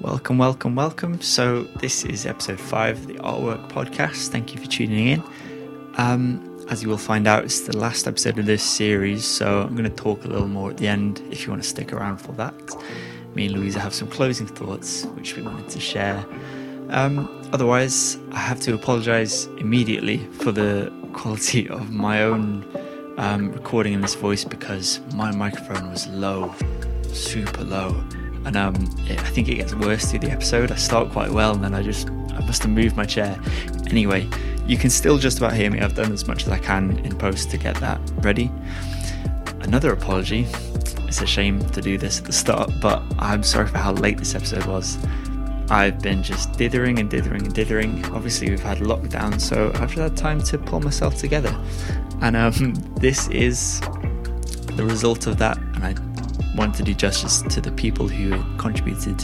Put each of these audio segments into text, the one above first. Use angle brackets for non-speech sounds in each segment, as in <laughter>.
Welcome, welcome, welcome. So, this is episode five of the Artwork Podcast. Thank you for tuning in. Um, as you will find out, it's the last episode of this series, so I'm going to talk a little more at the end if you want to stick around for that. Me and Louisa have some closing thoughts which we wanted to share. Um, otherwise, I have to apologise immediately for the quality <laughs> of my own um, recording in this voice because my microphone was low, super low, and um, I think it gets worse through the episode. I start quite well, and then I just I must have moved my chair. Anyway, you can still just about hear me. I've done as much as I can in post to get that ready. Another apology. It's a shame to do this at the start, but I'm sorry for how late this episode was. I've been just dithering and dithering and dithering. Obviously, we've had lockdown, so I've just had time to pull myself together. And um, <laughs> this is the result of that. And I want to do justice to the people who contributed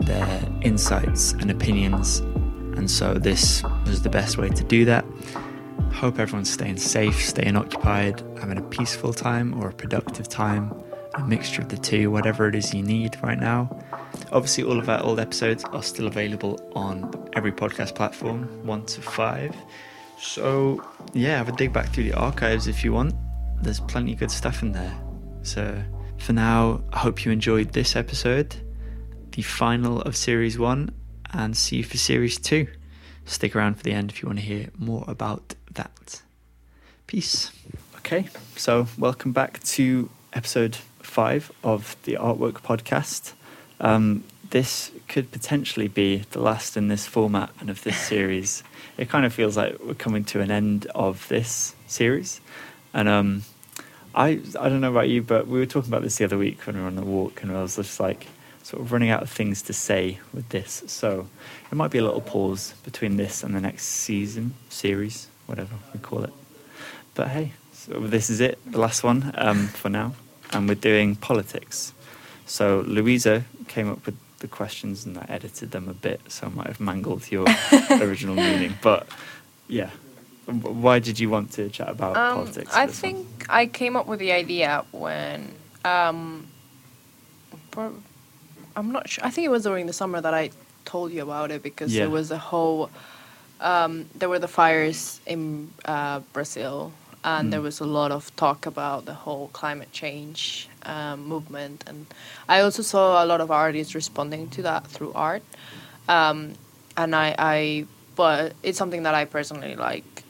their insights and opinions. And so, this was the best way to do that. Hope everyone's staying safe, staying occupied, having a peaceful time or a productive time, a mixture of the two, whatever it is you need right now. Obviously, all of our old episodes are still available on every podcast platform, one to five. So, yeah, have a dig back through the archives if you want. There's plenty of good stuff in there. So, for now, I hope you enjoyed this episode, the final of series one, and see you for series two. Stick around for the end if you want to hear more about that. Peace. Okay, so welcome back to episode five of the Artwork Podcast. Um, this could potentially be the last in this format and of this <laughs> series. it kind of feels like we're coming to an end of this series, and um, I I don't know about you, but we were talking about this the other week when we were on the walk, and I was just like sort of running out of things to say with this. So it might be a little pause between this and the next season, series, whatever we call it. But hey, so this is it, the last one um, for now, and we're doing politics. So Louisa came up with the questions and I edited them a bit, so I might have mangled your <laughs> original meaning. But yeah, why did you want to chat about Um, politics? I this one? think I came up with the idea when um, I'm not sure. I think it was during the summer that I told you about it because Yeah. there was a whole. Um, there were the fires in uh, Brazil, and there Mm. was a lot of talk about the whole climate change um, movement, and I also saw a lot of artists responding to that through art. Um, and I, I, but it's something that I personally like.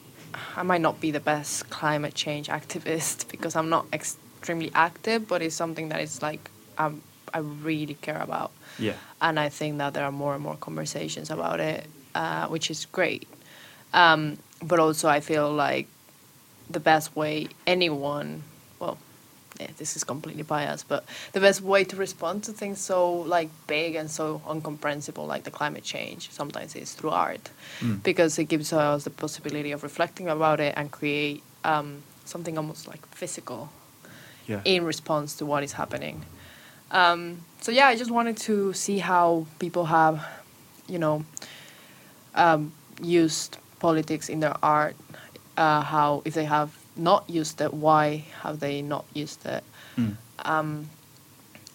I might not be the best climate change activist <laughs> because I'm not extremely active, but it's something that is like um, I really care about, Yeah. and I think that there are more and more conversations about it, uh, which is great. Um, but also, I feel like the best way anyone, well, yeah, this is completely biased, but the best way to respond to things so like big and so incomprehensible like the climate change sometimes is through art Mm. because it gives us the possibility of reflecting about it and create um, something almost like physical Yeah. in response to what is happening. Um, so yeah, I just wanted to see how people have, you know, um, used politics in their art. Uh, how if they have not used it, why have they not used it? Mm. Um,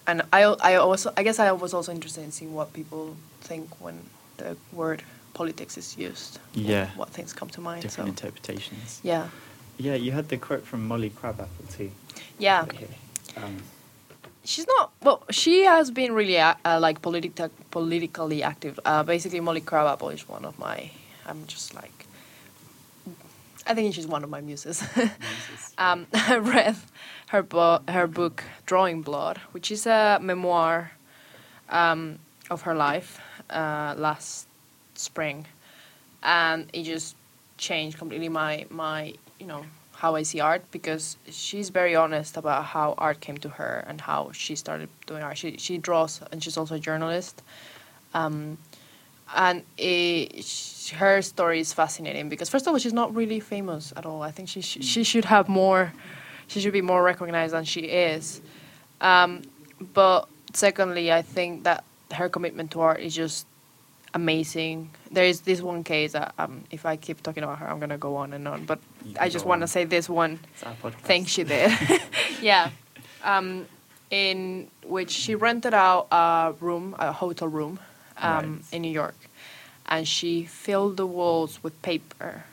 and I, I also, I guess I was also interested in seeing what people think when the word politics is used. Yeah. What things come to mind. Different so interpretations. yeah, Yeah, you had the quote from Molly Crabapple too. yeah. here. Um, She's not. Well, she has been really uh, uh, like politi- politically active. Uh, basically, Molly Crabapple is one of my. I'm just like. I think she's one of my muses. <laughs> um, <laughs> I read her bo- her book Drawing Blood, which is a memoir um, of her life uh, last spring, and it just changed completely my my you know how I see art because she's very honest about how art came to her and how she started doing art. She she draws and she's also a journalist. Um, and it, her story is fascinating because first of all she's not really famous at all. I think she sh- she should have more, she should be more recognized than she is. Um, but secondly, I think that her commitment to art is just amazing. There is this one case that um, if I keep talking about her, I'm gonna go on and on. But I just want to say this one it's our podcast. thing she did. <laughs> yeah. Um, in which she rented out a room, a hotel room, um, Right. in New York, and she filled the walls with paper,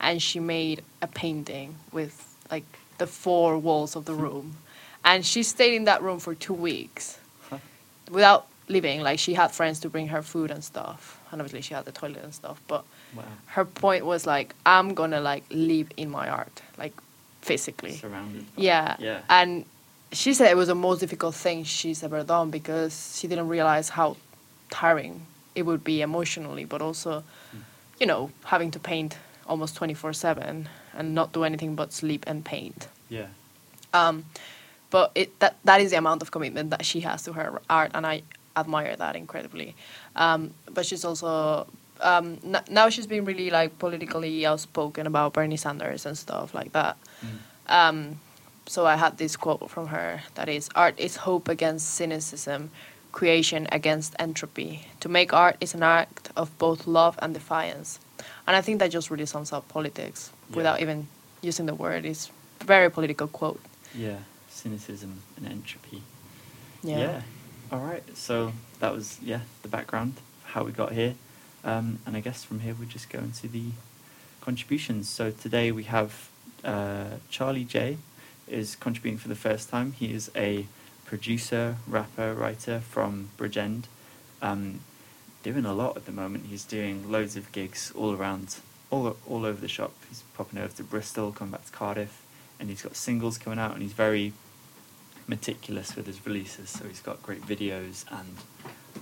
and she made a painting with like the four walls of the room, and she stayed in that room for two weeks Huh. without leaving. Like she had friends to bring her food and stuff, and obviously she had the toilet and stuff. But Wow. her point was like, I'm gonna like live in my art, like physically. Surrounded. by- Yeah. Yeah. And she said it was the most difficult thing she's ever done because she didn't realize how tiring it would be emotionally, but also, you know, having to paint almost 24 7 and not do anything but sleep and paint. Yeah. Um, but it that that is the amount of commitment that she has to her art, and I admire that incredibly. Um, but she's also um, n- now she's been really like politically outspoken about Bernie Sanders and stuff like that. Um, so I had this quote from her that is, "Art is hope against cynicism, creation against entropy. To make art is an act of both love and defiance." And I think that just really sums up politics Yeah. without even using the word. It's a very political quote. Yeah. Cynicism and entropy. Yeah. All right. So that was yeah the background how we got here, um, and I guess from here we just go into the contributions. So today we have uh, Charlie J is contributing for the first time. He is a producer, rapper, writer from Bridgend. Um, doing a lot at the moment. He's doing loads of gigs all around, all all over the shop. He's popping over to Bristol, coming back to Cardiff, and he's got singles coming out, and he's very meticulous with his releases. So he's got great videos and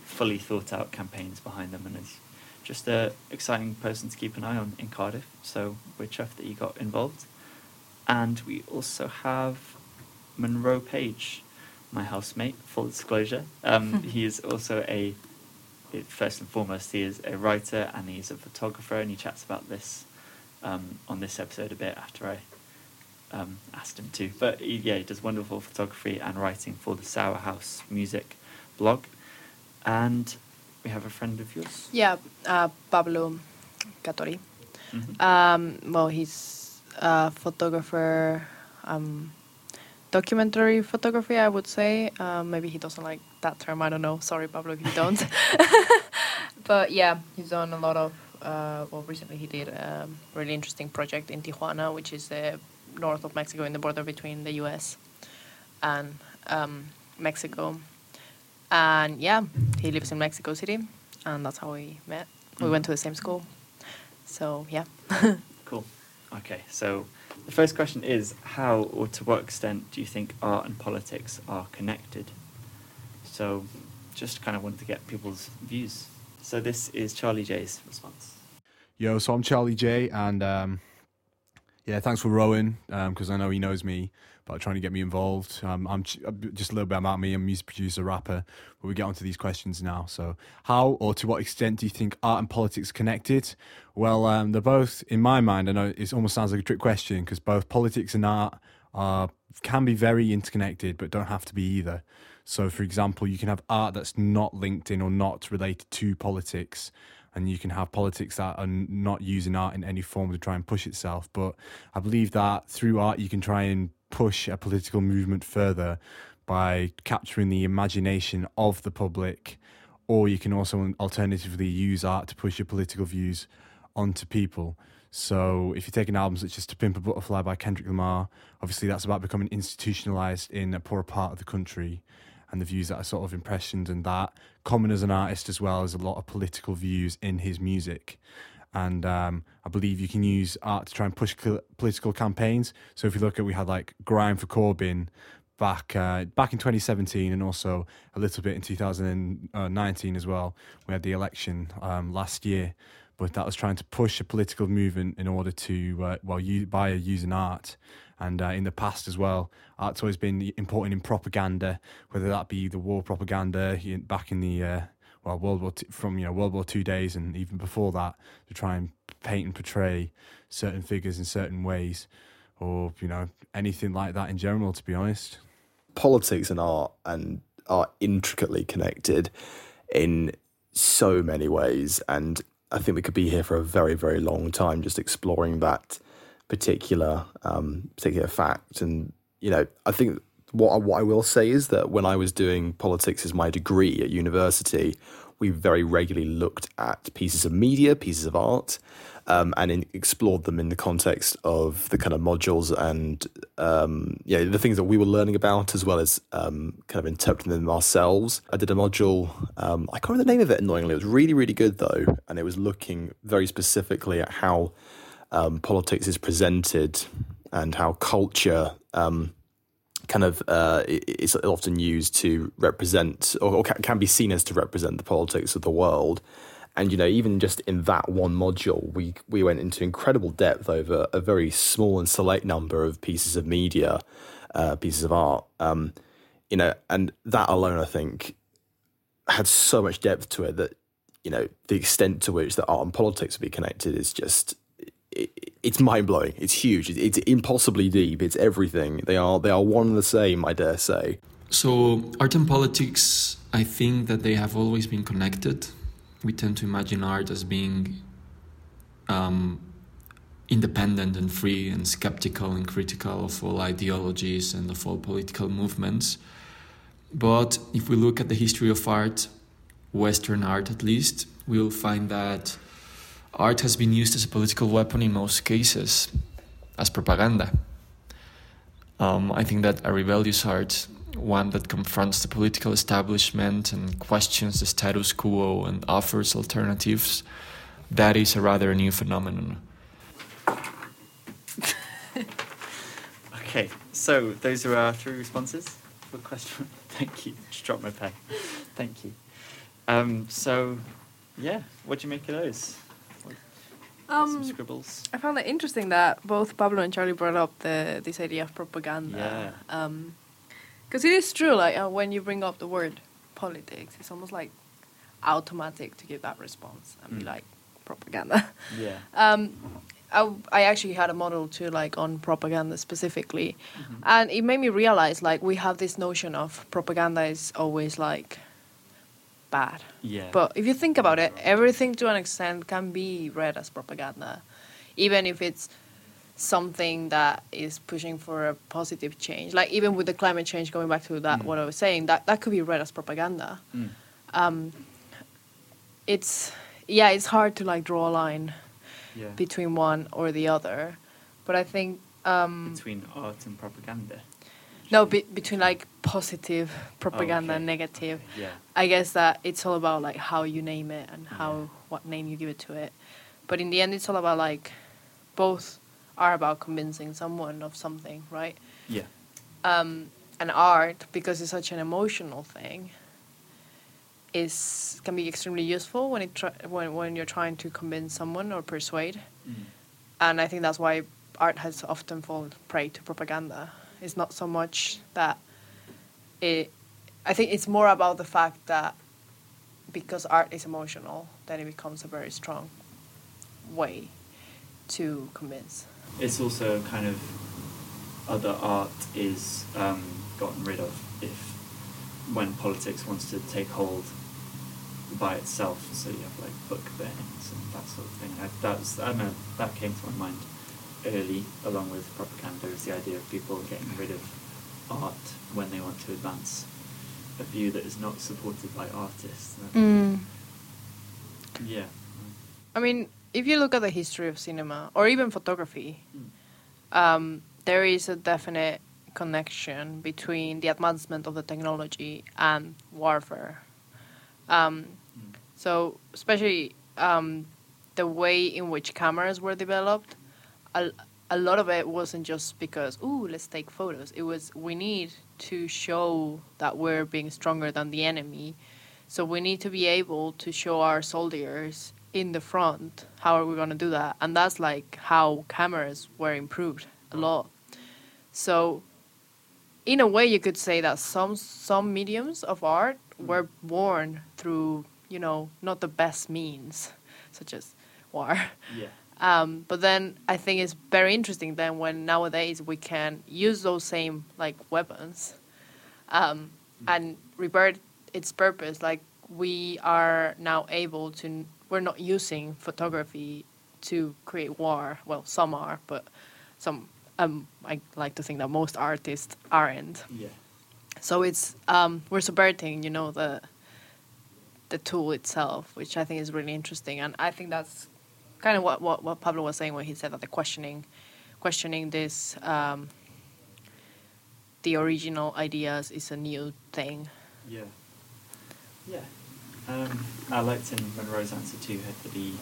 fully thought out campaigns behind them, and he's just a exciting person to keep an eye on in Cardiff. So we're chuffed that he got involved. And we also have Munro Page, my housemate. Full disclosure, um, <laughs> he is also a first and foremost he is a writer and he's a photographer, and he chats about this um, on this episode a bit after I um, asked him to. But he, yeah, he does wonderful photography and writing for the Sour House Music blog. And we have a friend of yours. Yeah, uh, Pablo Cattori. Mhm. Um, well, he's a photographer, um, documentary photography, I would say. Um, maybe he doesn't like that term. I don't know. Sorry, Pablo, if you don't. <laughs> but yeah, he's done a lot of. Uh, well, recently he did a really interesting project in Tijuana, which is the north of Mexico, in the border between the U.S. and um, Mexico. And yeah, he lives in Mexico City, and that's how we met. We Mm. went to the same school. So yeah. <laughs> Cool. Okay, so the first question is how or to what extent do you think art and politics are connected? So just kind of wanted to get people's views. So this is Charlie J's response. Yo, so I'm Charlie J, and um, yeah, thanks for Rowan because I know he knows me about trying to get me involved. Um, I'm ch- uh, just a little bit about me. I'm a music producer, rapper, but we get onto these questions now. So, how or to what extent do you think art and politics connected? Well, um, they're both, in my mind. I know it almost sounds like a trick question because both politics and art are can be very interconnected, but don't have to be either. So, for example, you can have art that's not linked in or not related to politics, and you can have politics that are not using art in any form to try and push itself. But I believe that through art, you can try and push a political movement further by capturing the imagination of the public, or you can also alternatively use art to push your political views onto people. So if you take an album such as To Pimp a Butterfly by Kendrick Lamar, obviously that's about becoming institutionalized in a poorer part of the country and the views that are sort of impressioned and that. Common as an artist as well as a lot of political views in his music. And um, I believe you can use art to try and push cl- political campaigns. So if you look at, we had like Grime for Corbyn back uh, back in 2017 and also a little bit in 2019 as well. We had the election um, last year, but that was trying to push a political movement in order to, uh, well, you, by using art. And uh, in the past as well, art's always been important in propaganda, whether that be the war propaganda back in the uh, well World War Two, from you know World War Two days and even before that to try and paint and portray certain figures in certain ways, or you know anything like that in general. To be honest. politics and art and are intricately connected in so many ways and i think we could be here for a very very long time just exploring that particular um, particular fact and you know i think what I, what I will say is that when i was doing politics as my degree at university we very regularly looked at pieces of media, pieces of art, um, and in, explored them in the context of the kind of modules and um, the things that we were learning about, as well as um, kind of interpreting them ourselves. I did a module. Um, I can't remember the name of it. Annoyingly, it was really really good though, and it was looking very specifically at how um, politics is presented and how culture um, kind of uh, is often used to represent or, or, can be seen as to represent the politics of the world. And you know, even just in that one module, we we went into incredible depth over a very small and select number of pieces of media, uh, pieces of art. Um, you know, and that alone, I think, had so much depth to it that you know the extent to which the art and politics would be connected is just it, it's mind blowing. It's huge. It's impossibly deep. It's everything. They are they are one and the same. I dare say. So art and politics, I think that they have always been connected. We tend to imagine art as being um, independent and free and skeptical and critical of all ideologies and of all political movements. But if we look at the history of art, Western art at least, we'll find that art has been used as a political weapon in most cases, as propaganda. Um, I think that a rebellious art, one that confronts the political establishment and questions the status quo and offers alternatives, that is a rather new phenomenon. <laughs> okay, so those are our three responses for question. <laughs> Thank you. Just dropped my pen. <laughs> Thank you. Um, so, yeah, what do you make of those? Um, scribbles. I found it interesting that both Pablo and Charlie brought up the this idea of propaganda. Yeah. Because it is true, like uh, when you bring up the word politics, it's almost like automatic to give that response and Mm. be like propaganda. Yeah. <laughs> Um, I, I actually had a model too, like on propaganda specifically, Mm-hmm. and it made me realize like we have this notion of propaganda is always like bad. Yeah. But if you think about it, everything to an extent can be read as propaganda, even if it's something that is pushing for a positive change. Like even with the climate change, going back to that, Mm. what I was saying, that that could be read as propaganda. Mm. Um, it's yeah, it's hard to like draw a line yeah. between one or the other, but I think um, Between art and propaganda. No, be, between like positive propaganda okay. and negative. Yeah. I guess that it's all about like how you name it and how Yeah. what name you give it to it. But in the end, it's all about like both are about convincing someone of something, right? Yeah. Um, and art, because it's such an emotional thing, is can be extremely useful when it when when you're trying to convince someone or persuade. Mm. And I think that's why art has often fallen prey to propaganda. It's not so much that it. I think it's more about the fact that because art is emotional, then it becomes a very strong way to convince. It's also kind of other art is um, gotten rid of if when politics wants to take hold by itself. So you have like book bannings and that sort of thing. I, that's I know that came to my mind early, along with propaganda, is the idea of people getting rid of art when they want to advance a view that is not supported by artists. Yeah. I mean, if you look at the history of cinema or even photography, Mm. um, there is a definite connection between the advancement of the technology and warfare. Um, Mm. so, especially um, the way in which cameras were developed, a, a lot of it wasn't just because, ooh, let's take photos. It was, we need to show that we're being stronger than the enemy. So, we need to be able to show our soldiers in the front. How are we going to do that? And that's like how cameras were improved a mm. lot. So, in a way, you could say that some some mediums of art mm. were born through you know not the best means, such as war. Yeah. Um, but then I think it's very interesting then when nowadays we can use those same like weapons um, and revert its purpose. Like we are now able to, we're not using photography to create war. Well, some are, but some. Um, I like to think that most artists aren't. Yeah. So it's um, we're subverting, you know, the the tool itself, which I think is really interesting. And I think that's kind of what, what, what Pablo was saying when he said that the questioning, questioning this, um, the original ideas is a new thing. Yeah. Yeah. Um, I liked in Munro's answer too, her that he,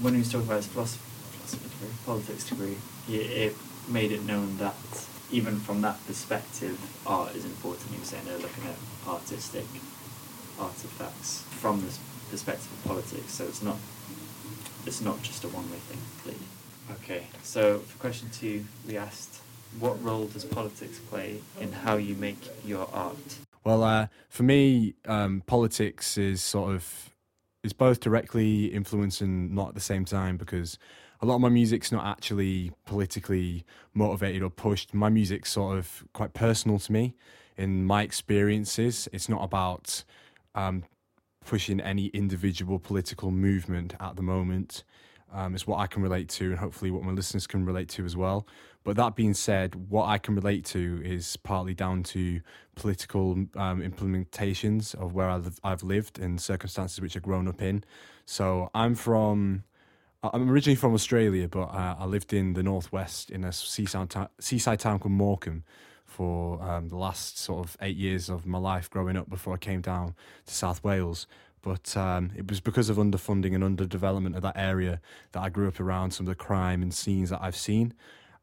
when he was talking about his philosophy, philosophy degree, politics degree, he, it made it known that even from that perspective, art is important. He was saying they're looking at artistic artifacts from this perspective of politics, so it's not it's not just a one-way thing, clearly. Okay, so for question two, we asked, what role does politics play in how you make your art? Well, uh, for me, um, politics is sort of is both directly influencing, not at the same time, because a lot of my music's not actually politically motivated or pushed. My music's sort of quite personal to me. In my experiences, it's not about um, pushing any individual political movement at the moment. Um, it's what I can relate to, and hopefully what my listeners can relate to as well. But that being said, what I can relate to is partly down to political um, implementations of where I've, I've lived and circumstances which I've grown up in. So I'm from, I'm originally from Australia, but uh, I lived in the northwest in a seaside, ta- seaside town called Morecambe for um, the last sort of eight years of my life growing up before I came down to South Wales. But um, it was because of underfunding and underdevelopment of that area that I grew up around some of the crime and scenes that I've seen.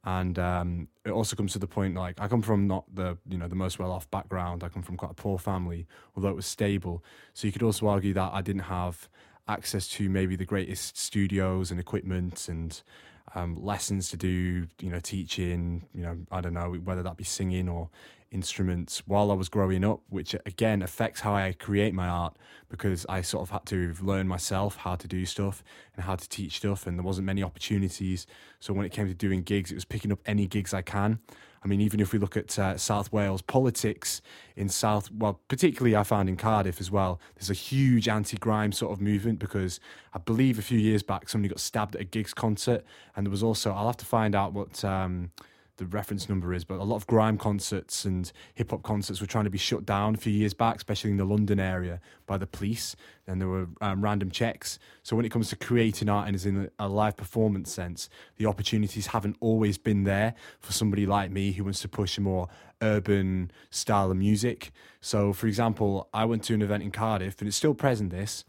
And um, it also comes to the point like I come from not the you know the most well off background. I come from quite a poor family, although it was stable. So you could also argue that I didn't have access to maybe the greatest studios and equipment and um, lessons to do, you know, teaching, you know, I don't know whether that be singing or instruments while I was growing up, which again affects how I create my art because I sort of had to learn myself how to do stuff and how to teach stuff, and there wasn't many opportunities. So when it came to doing gigs, it was picking up any gigs I can. I mean, even if we look at uh, South Wales politics in South, well, particularly I found in Cardiff as well, there's a huge anti-grime sort of movement because I believe a few years back somebody got stabbed at a gigs concert, and there was also I'll have to find out what. Um, the reference number is, but a lot of grime concerts and hip hop concerts were trying to be shut down a few years back, especially in the London area by the police. And there were um, random checks. So when it comes to creating art and is in a live performance sense, the opportunities haven't always been there for somebody like me who wants to push a more urban style of music. So, for example, I went to an event in Cardiff, and it's still present. This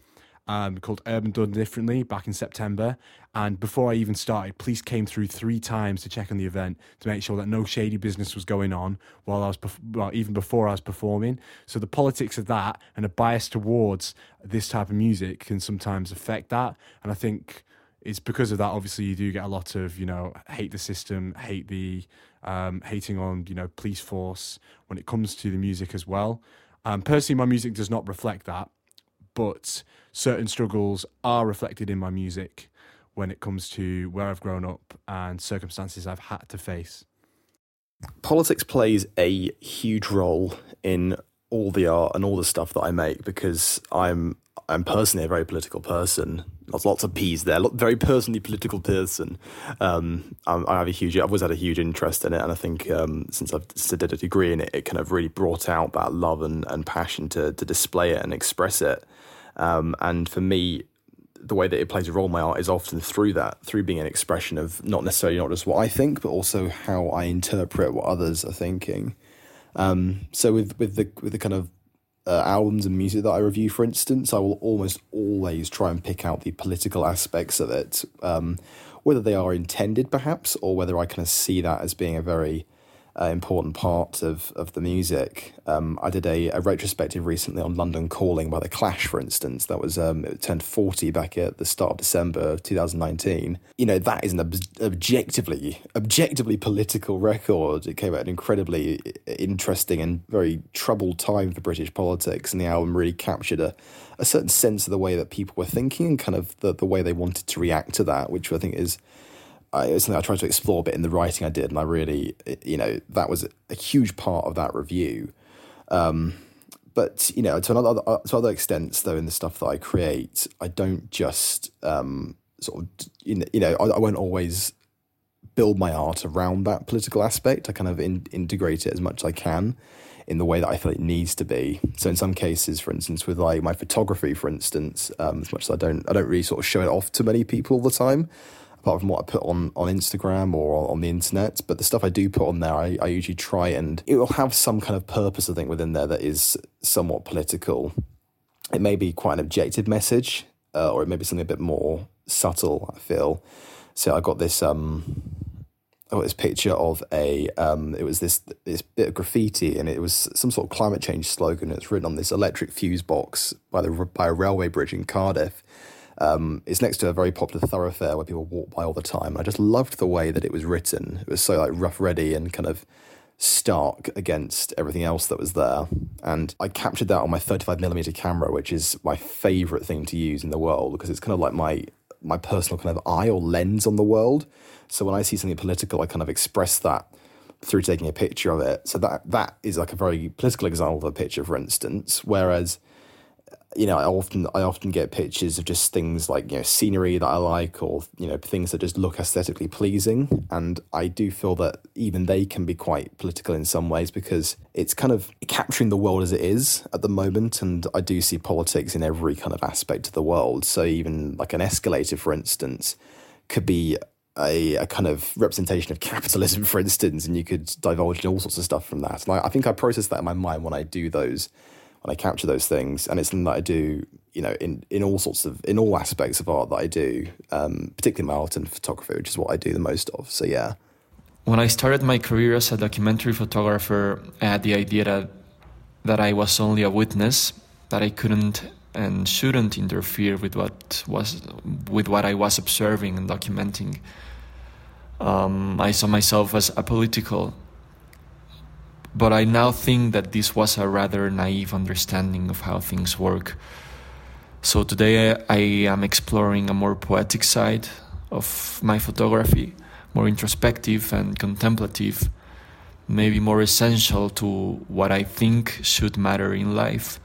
um, called Urban Done Differently back in September. And before I even started, police came through three times to check on the event to make sure that no shady business was going on while I was, well, even before I was performing. So the politics of that and a bias towards this type of music can sometimes affect that. And I think it's because of that. Obviously, you do get a lot of you know hate the system, hate the um, hating on you know police force when it comes to the music as well. Um, personally, my music does not reflect that but certain struggles are reflected in my music when it comes to where I've grown up and circumstances I've had to face. Politics plays a huge role in all the art and all the stuff that I make because I'm I'm personally a very political person. Lots lots of P's there. Very personally political person. Um, I have a huge. I've always had a huge interest in it, and I think um, since I've did a degree in it, it kind of really brought out that love and, and passion to to display it and express it. Um, and for me, the way that it plays a role in my art is often through that, through being an expression of not necessarily not just what I think, but also how I interpret what others are thinking. Um, so with with the with the kind of uh, albums and music that I review, for instance, I will almost always try and pick out the political aspects of it, um, whether they are intended perhaps, or whether I kind of see that as being a very uh, important part of, of the music. Um, I did a, a, retrospective recently on London Calling by The Clash, for instance. That was um, it turned 40 back at the start of December 2019. You know, that is an ob- objectively, objectively political record. It came at an incredibly interesting and very troubled time for British politics, and the album really captured a, a certain sense of the way that people were thinking and kind of the, the way they wanted to react to that, which I think is I, it was something I tried to explore a bit in the writing I did, and I really, you know, that was a huge part of that review. Um, but you know, to another to other extents, though, in the stuff that I create, I don't just um, sort of, you know, I, I, won't always build my art around that political aspect. I kind of in, integrate it as much as I can in the way that I feel it needs to be. So in some cases, for instance, with like my photography, for instance, um, as much as I don't, I don't really sort of show it off to many people all the time, apart from what I put on on Instagram or on the internet. But the stuff I do put on there, I, I usually try and it will have some kind of purpose, I think, within there that is somewhat political. It may be quite an objective message, uh, or it may be something a bit more subtle. I feel. So I got this um got this picture of a um, it was this this bit of graffiti and it was some sort of climate change slogan. It's written on this electric fuse box by the by a railway bridge in Cardiff. Um, it's next to a very popular thoroughfare where people walk by all the time. I just loved the way that it was written. It was so like rough, ready, and kind of stark against everything else that was there. And I captured that on my 35 millimeter camera, which is my favorite thing to use in the world because it's kind of like my my personal kind of eye or lens on the world. So when I see something political, I kind of express that through taking a picture of it. So that that is like a very political example of a picture, for instance. Whereas, you know, I often I often get pictures of just things like you know scenery that I like, or you know things that just look aesthetically pleasing. And I do feel that even they can be quite political in some ways because it's kind of capturing the world as it is at the moment. And I do see politics in every kind of aspect of the world. So even like an escalator, for instance, could be a, a kind of representation of <laughs> capitalism, for instance, and you could divulge all sorts of stuff from that. And I, I think I process that in my mind when I do those, when I capture those things, and it's something that I do, you know, in, in all sorts of in all aspects of art that I do, um, particularly my art and photography, which is what I do the most of. So yeah. When I started my career as a documentary photographer, I had the idea that that I was only a witness, that I couldn't and shouldn't interfere with what was with what I was observing and documenting. Um, I saw myself as apolitical, but I now think that this was a rather naive understanding of how things work. So today I am exploring a more poetic side of my photography, more introspective and contemplative, maybe more essential to what I think should matter in life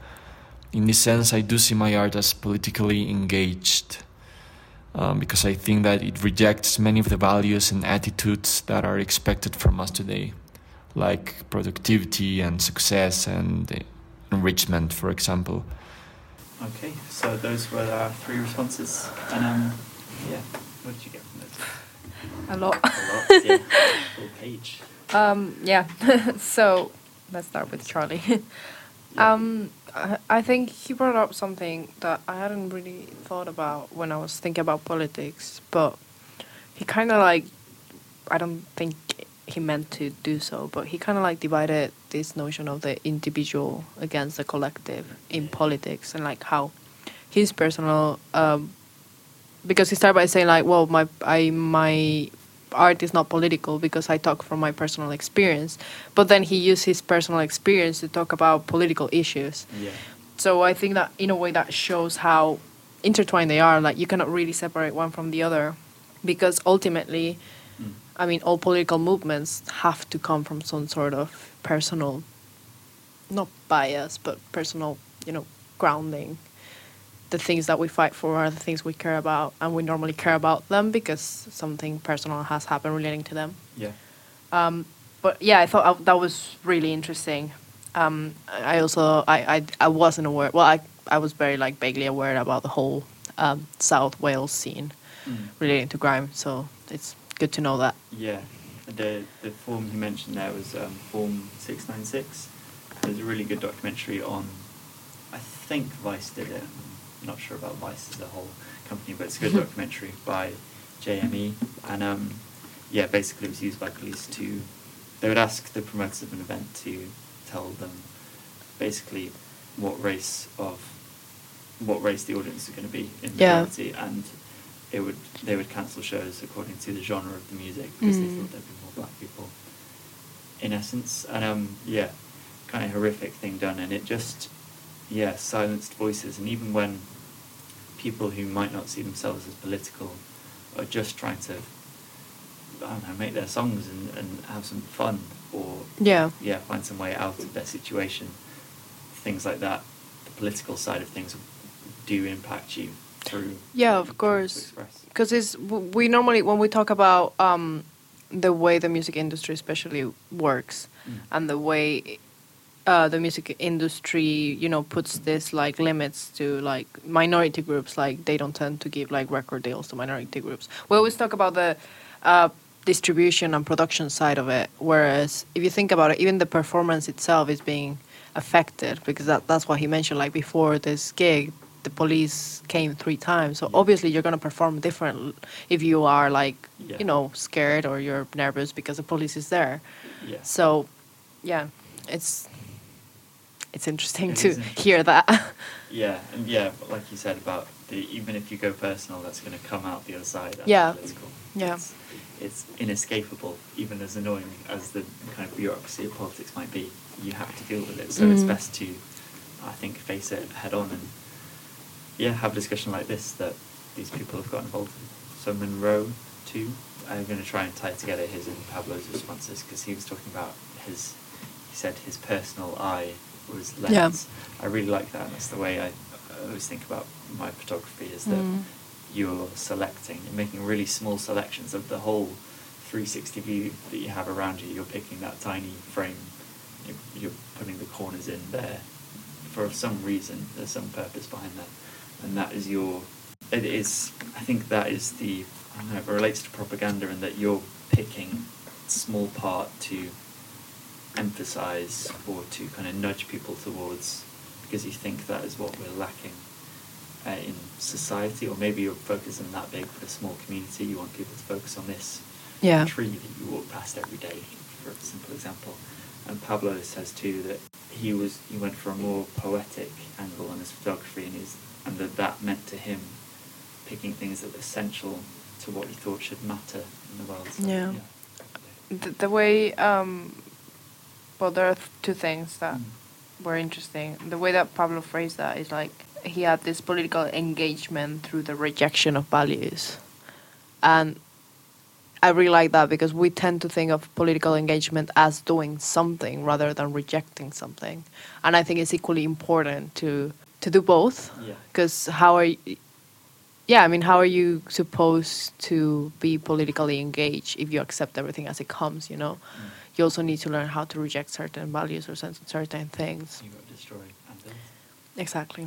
in this sense, I do see my art as politically engaged um, because I think that it rejects many of the values and attitudes that are expected from us today, like productivity and success and enrichment, for example. Okay, so those were our three responses, and um, yeah, what did you get from those? A lot. A lot, yeah, <laughs> full page. Um, yeah. <laughs> so let's start with Charlie. <laughs> um, I, think he brought up something that I hadn't really thought about when I was thinking about politics, but he kind of like, I don't think he meant to do so, but he kind of like divided this notion of the individual against the collective in politics and like how his personal, um, because he started by saying like, well, my I my art is not political because I talk from my personal experience. But then he used his personal experience to talk about political issues. Yeah. So I think that in a way that shows how intertwined they are. Like you cannot really separate one from the other, because ultimately. I mean, all political movements have to come from some sort of personal, not bias, but personal, you know, grounding the things that we fight for are the things we care about, and we normally care about them because something personal has happened relating to them. Yeah. Um, but yeah, I thought I, that was really interesting. Um, I also I, I I wasn't aware. Well, I I was very like vaguely aware about the whole um, South Wales scene mm. relating to grime. So it's good to know that. Yeah, the the form you mentioned there was um, Form Six Nine Six. There's a really good documentary on. I think Vice did it I'm not sure about Vice as a whole company, but it's a good <laughs> documentary by JME. And um, yeah, basically it was used by police to, they would ask the promoters of an event to tell them basically what race of, what race the audience are going to be in reality, yeah. and it would they would cancel shows according to the genre of the music because mm. they thought there'd be more black people. In essence, and um, yeah, kind of horrific thing done, and it just yeah, silenced voices. And even when people who might not see themselves as political are just trying to, I don't know, make their songs and, and have some fun or yeah, yeah, find some way out of their situation, things like that, the political side of things do impact you through. Yeah, of course. Because it's we normally when we talk about um, the way the music industry especially works mm. and the way uh, the music industry, you know, puts this like limits to like minority groups. Like they don't tend to give like record deals to minority groups. We always talk about the uh, distribution and production side of it. Whereas if you think about it, even the performance itself is being affected because that, that's what he mentioned. Like before this gig, the police came three times. So obviously you're gonna perform different if you are like Yeah. you know scared or you're nervous because the police is there. Yeah. So yeah, it's it's interesting It to interesting. hear that. <laughs> Yeah, and yeah, like you said about the even if you go personal, that's going to come out the other side. Yeah. political. Yeah. It's, it's inescapable, even as annoying as the kind of bureaucracy of politics might be. You have to deal with it, so it's Mhm. best to, I think, face it head on and yeah, have a discussion like this that these people have got involved in. So Munro too. I'm going to try and tie together his and Pablo's responses because he was talking about his. He said his personal eye was lens. Yeah. I really like that. and That's the way I, I always think about my photography is that Mm. you're selecting, you're making really small selections of the whole 360 view that you have around you. You're picking that tiny frame, you're, you're putting the corners in there for some reason. There's some purpose behind that, and that is your. It is. I think that is the. I don't know. It relates to propaganda and that you're picking small part to emphasize or to kind of nudge people towards because you think that is what we're lacking uh, in society, or maybe you're focusing that big for a small community. You want people to focus on this Yeah. tree that you walk past every day, for a simple example. And Pablo says too that he was he went for a more poetic angle on his photography, and his and that that meant to him picking things that were essential to what he thought should matter in the world. So, Yeah. The, the way, um, well, there are th- two things that Mm. were interesting. The way that Pablo phrased that is like he had this political engagement through the rejection of values. And I really like that because we tend to think of political engagement as doing something rather than rejecting something. And I think it's equally important to to do both? Yeah. because how are you, yeah i mean how are you supposed to be politically engaged if you accept everything as it comes you know? Mm. you also need to learn how to reject certain values or cer- certain things. You got to destroy and build. exactly.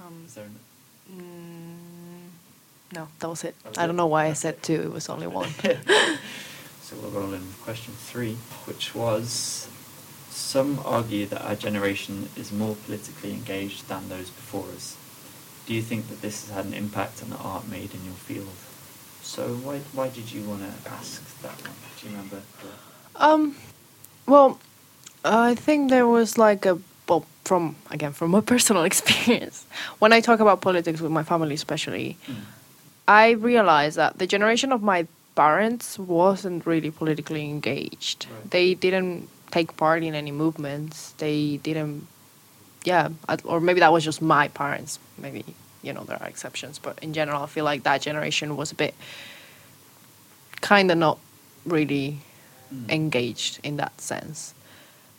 Um, Is there an, mm, no that was it. That was i don't know why i said two it was only one. <laughs> So we'll roll in question three, which was some argue that our generation is more politically engaged than those before us. Do you think that this has had an impact on the art made in your field? So why why did you want to ask that one? Do you remember? Um, well, I think there was like a well from again from a <laughs> personal experience. When I talk about politics with my family, especially, Mm. I realized that the generation of my parents wasn't really politically engaged. Right. They didn't take part in any movements. They didn't, yeah, or maybe that was just my parents. Maybe you know there are exceptions, but in general, I feel like that generation was a bit kind of not really Mm. engaged in that sense.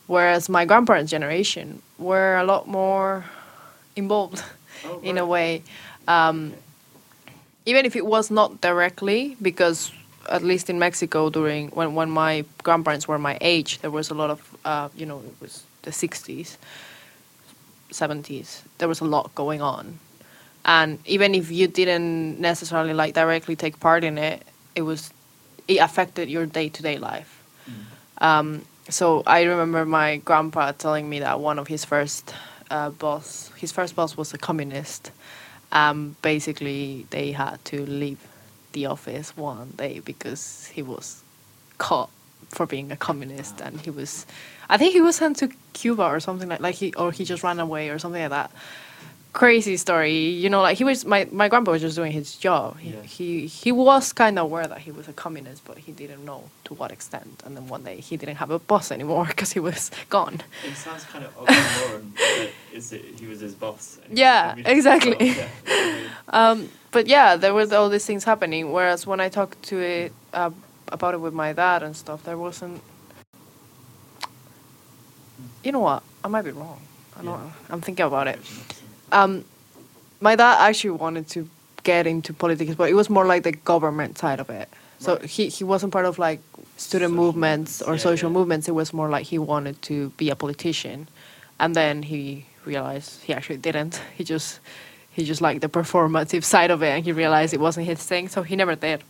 Whereas my grandparents' generation were a lot more involved Oh, <laughs> in a way. Um, even if it was not directly, because at least in Mexico during when, when my grandparents were my age, there was a lot of uh, you know it was the sixties, seventies. There was a lot going on, and even if you didn't necessarily like directly take part in it, it was it affected your day to day life. Mm. Um, so I remember my grandpa telling me that one of his first uh, boss, his first boss was a communist. Um, basically, they had to leave the office one day because he was caught for being a communist, and he was, I think he was sent to Cuba or something like like he or he just ran away or something like that. Crazy story, you know. Like he was, my my grandpa was just doing his job. He Yeah. he, he was kind of aware that he was a communist, but he didn't know to what extent. And then one day he didn't have a boss anymore <laughs> because he was gone. It sounds kind of oxymoron. is it, he was his boss. Yeah, exactly. <laughs> yeah. Um, but yeah, there was all these things happening. Whereas when I talked to it uh, about it with my dad and stuff, there wasn't. You know what? I might be wrong. I know. Yeah. I'm thinking about it. Um, my dad actually wanted to get into politics, but it was more like the government side of it. So Right. he, he wasn't part of like student Social movements or yeah, social yeah. movements. It was more like he wanted to be a politician. and then he realized he actually didn't. <laughs> He just he just liked the performative <laughs> side of it, and he realized it wasn't his thing, so he never did.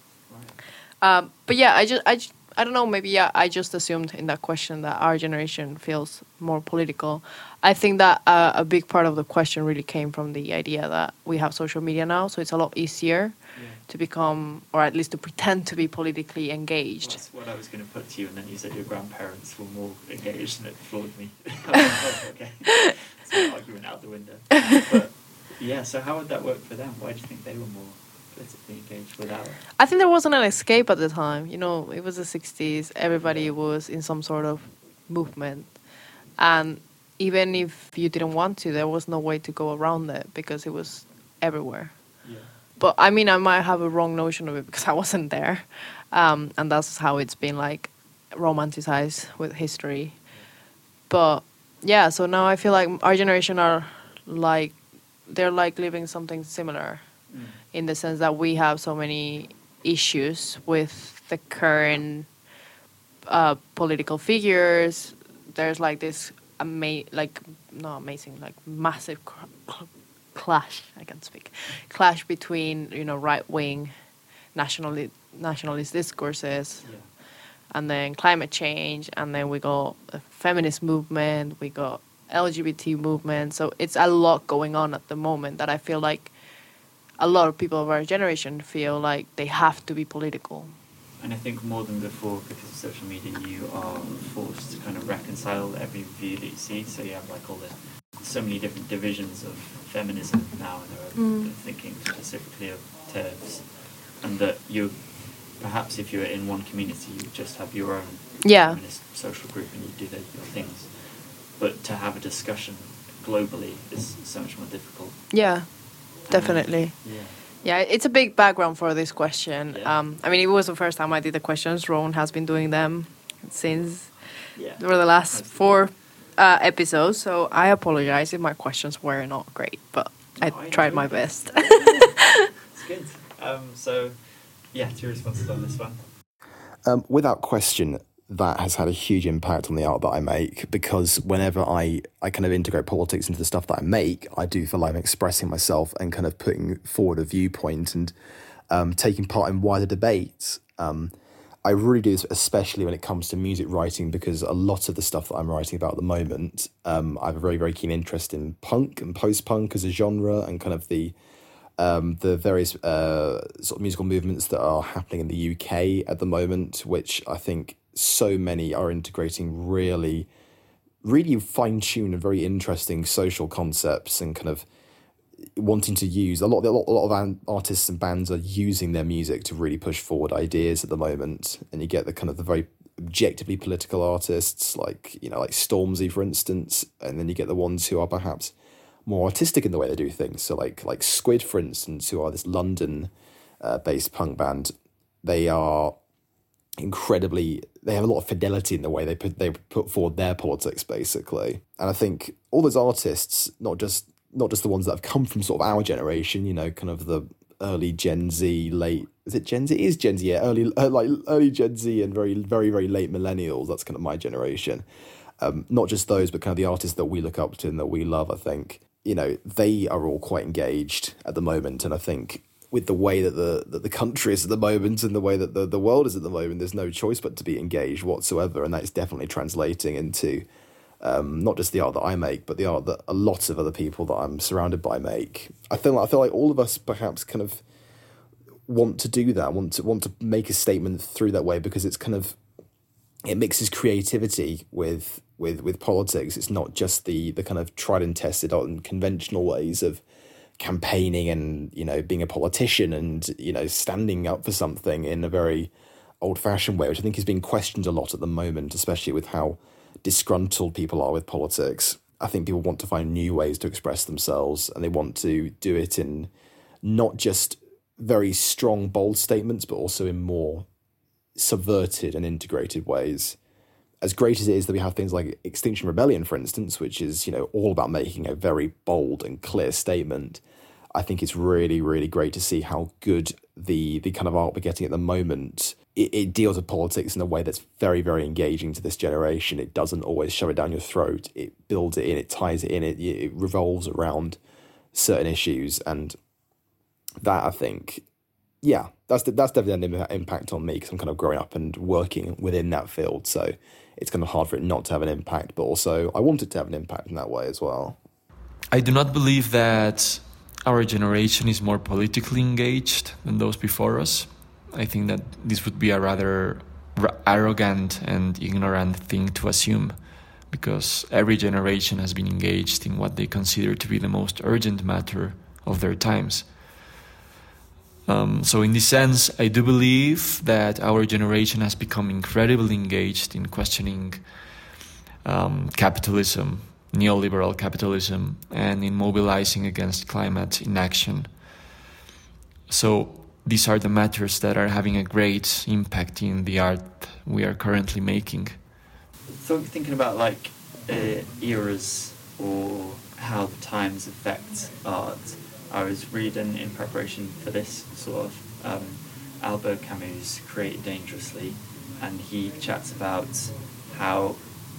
Um, but yeah, I just I just, I don't know. Maybe yeah, I just assumed in that question that our generation feels more political. I think that uh, a big part of the question really came from the idea that we have social media now, so it's a lot easier to become, or at least to pretend to be politically engaged. That's what I was going to put to you, and then you said your grandparents were more engaged, and it floored me. <laughs> <laughs> okay, so argument out the window. But yeah, so how would that work for them? Why do you think they were more politically engaged without? I think there wasn't an escape at the time. You know, it was the 60s, everybody was in some sort of movement. And even if you didn't want to, there was no way to go around it because it was everywhere. Yeah. But I mean, I might have a wrong notion of it because I wasn't there. Um, and that's how it's been like romanticized with history. But yeah, so now I feel like our generation are like, they're like living something similar Mm. in the sense that we have so many issues with the current uh, political figures. There's like this ama- like not amazing, like massive cr- cl- clash. I can't speak clash between you know right wing nationalist nationalist discourses Yeah. and then climate change, and then we got a feminist movement, we got LGBT movement. So it's a lot going on at the moment that I feel like a lot of people of our generation feel like they have to be political. And I think more than before, because of social media, you are forced to kind of reconcile every view that you see. So you have like all the so many different divisions of feminism now, and they're Mm. thinking specifically of TERFs, and that you perhaps if you were in one community, you just have your own Yeah. feminist social group and you do the, your things. But to have a discussion globally is so much more difficult. Yeah, definitely. Yeah. Yeah, it's a big background for this question. Yeah. Um, I mean, it was the first time I did the questions. Rowan has been doing them since Yeah. for the last That's- four uh, episodes. So I apologize if my questions were not great, but I No, I tried my best. <laughs> It's good. Um, so, yeah, two responses on this one. Um, without question, that has had a huge impact on the art that I make because whenever I, I kind of integrate politics into the stuff that I make, I do feel like I'm expressing myself and kind of putting forward a viewpoint and um, taking part in wider debates. Um, I really do this, especially when it comes to music writing, because a lot of the stuff that I'm writing about at the moment, um, I have a very, very keen interest in punk and post punk as a genre and kind of the um, the various uh, sort of musical movements that are happening in the UK at the moment, which I think so many are integrating really, really fine tuned and very interesting social concepts and kind of wanting to use a lot. A lot, a lot of artists and bands are using their music to really push forward ideas at the moment, and you get the kind of the very objectively political artists like you know like Stormzy for instance, and then you get the ones who are perhaps more artistic in the way they do things. So like like Squid, for instance, who are this London uh, based punk band, they are incredibly they have a lot of fidelity in the way they put they put forward their politics basically. And I think all those artists, not just not just the ones that have come from sort of our generation, you know, kind of the early Gen Z, late is it Gen Z? It is Gen Z, yeah, early uh, like early Gen Z and very very very late millennials. That's kind of my generation. Um, not just those, but kind of the artists that we look up to and that we love. I think you know they are all quite engaged at the moment, and I think with the way that the that the country is at the moment and the way that the, the world is at the moment, there's no choice but to be engaged whatsoever, and that's definitely translating into um, not just the art that I make, but the art that a lot of other people that I'm surrounded by make. I feel like I feel like all of us perhaps kind of want to do that, want to want to make a statement through that way because it's kind of it mixes creativity with with with politics. It's not just the the kind of tried and tested and conventional ways of campaigning and you know being a politician and you know standing up for something in a very old fashioned way, which I think is being questioned a lot at the moment, especially with how disgruntled people are with politics. I think people want to find new ways to express themselves and they want to do it in not just very strong, bold statements, but also in more subverted and integrated ways. As great as it is that we have things like Extinction Rebellion, for instance, which is, you know, all about making a very bold and clear statement, I think it's really, really great to see how good the the kind of art we're getting at the moment. It, it deals with politics in a way that's very, very engaging to this generation. It doesn't always shove it down your throat. It builds it in. It ties it in. It it revolves around certain issues, and that I think, yeah, that's that's definitely an impact on me because I'm kind of growing up and working within that field. So it's kind of hard for it not to have an impact, but also I want it to have an impact in that way as well. I do not believe that our generation is more politically engaged than those before us. I think that this would be a rather arrogant and ignorant thing to assume because every generation has been engaged in what they consider to be the most urgent matter of their times. Um, so, in this sense, I do believe that our generation has become incredibly engaged in questioning um, capitalism, neoliberal capitalism, and in mobilizing against climate inaction. So, these are the matters that are having a great impact in the art we are currently making. So, thinking about like uh, eras or how the times affect art I was reading in preparation for this sort of um, Albert Camus' Create Dangerously, and he chats about how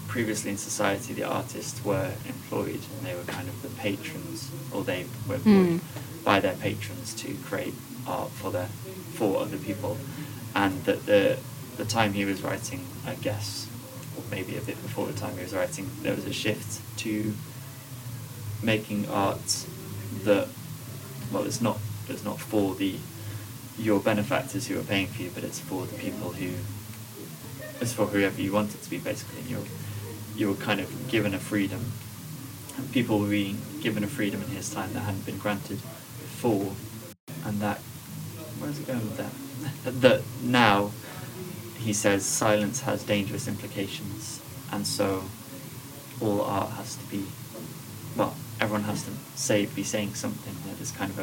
previously in society the artists were employed and they were kind of the patrons, or they were employed mm. by their patrons to create art for their for other people, and that the the time he was writing, I guess, or maybe a bit before the time he was writing, there was a shift to making art that well, it's not it's not for the your benefactors who are paying for you, but it's for the people who it's for whoever you want it to be basically. And you're you're kind of given a freedom. And people were being given a freedom in his time that hadn't been granted before, and that where's it going with that? <laughs> that now he says silence has dangerous implications, and so all art has to be well everyone has to say be saying something. There's kind of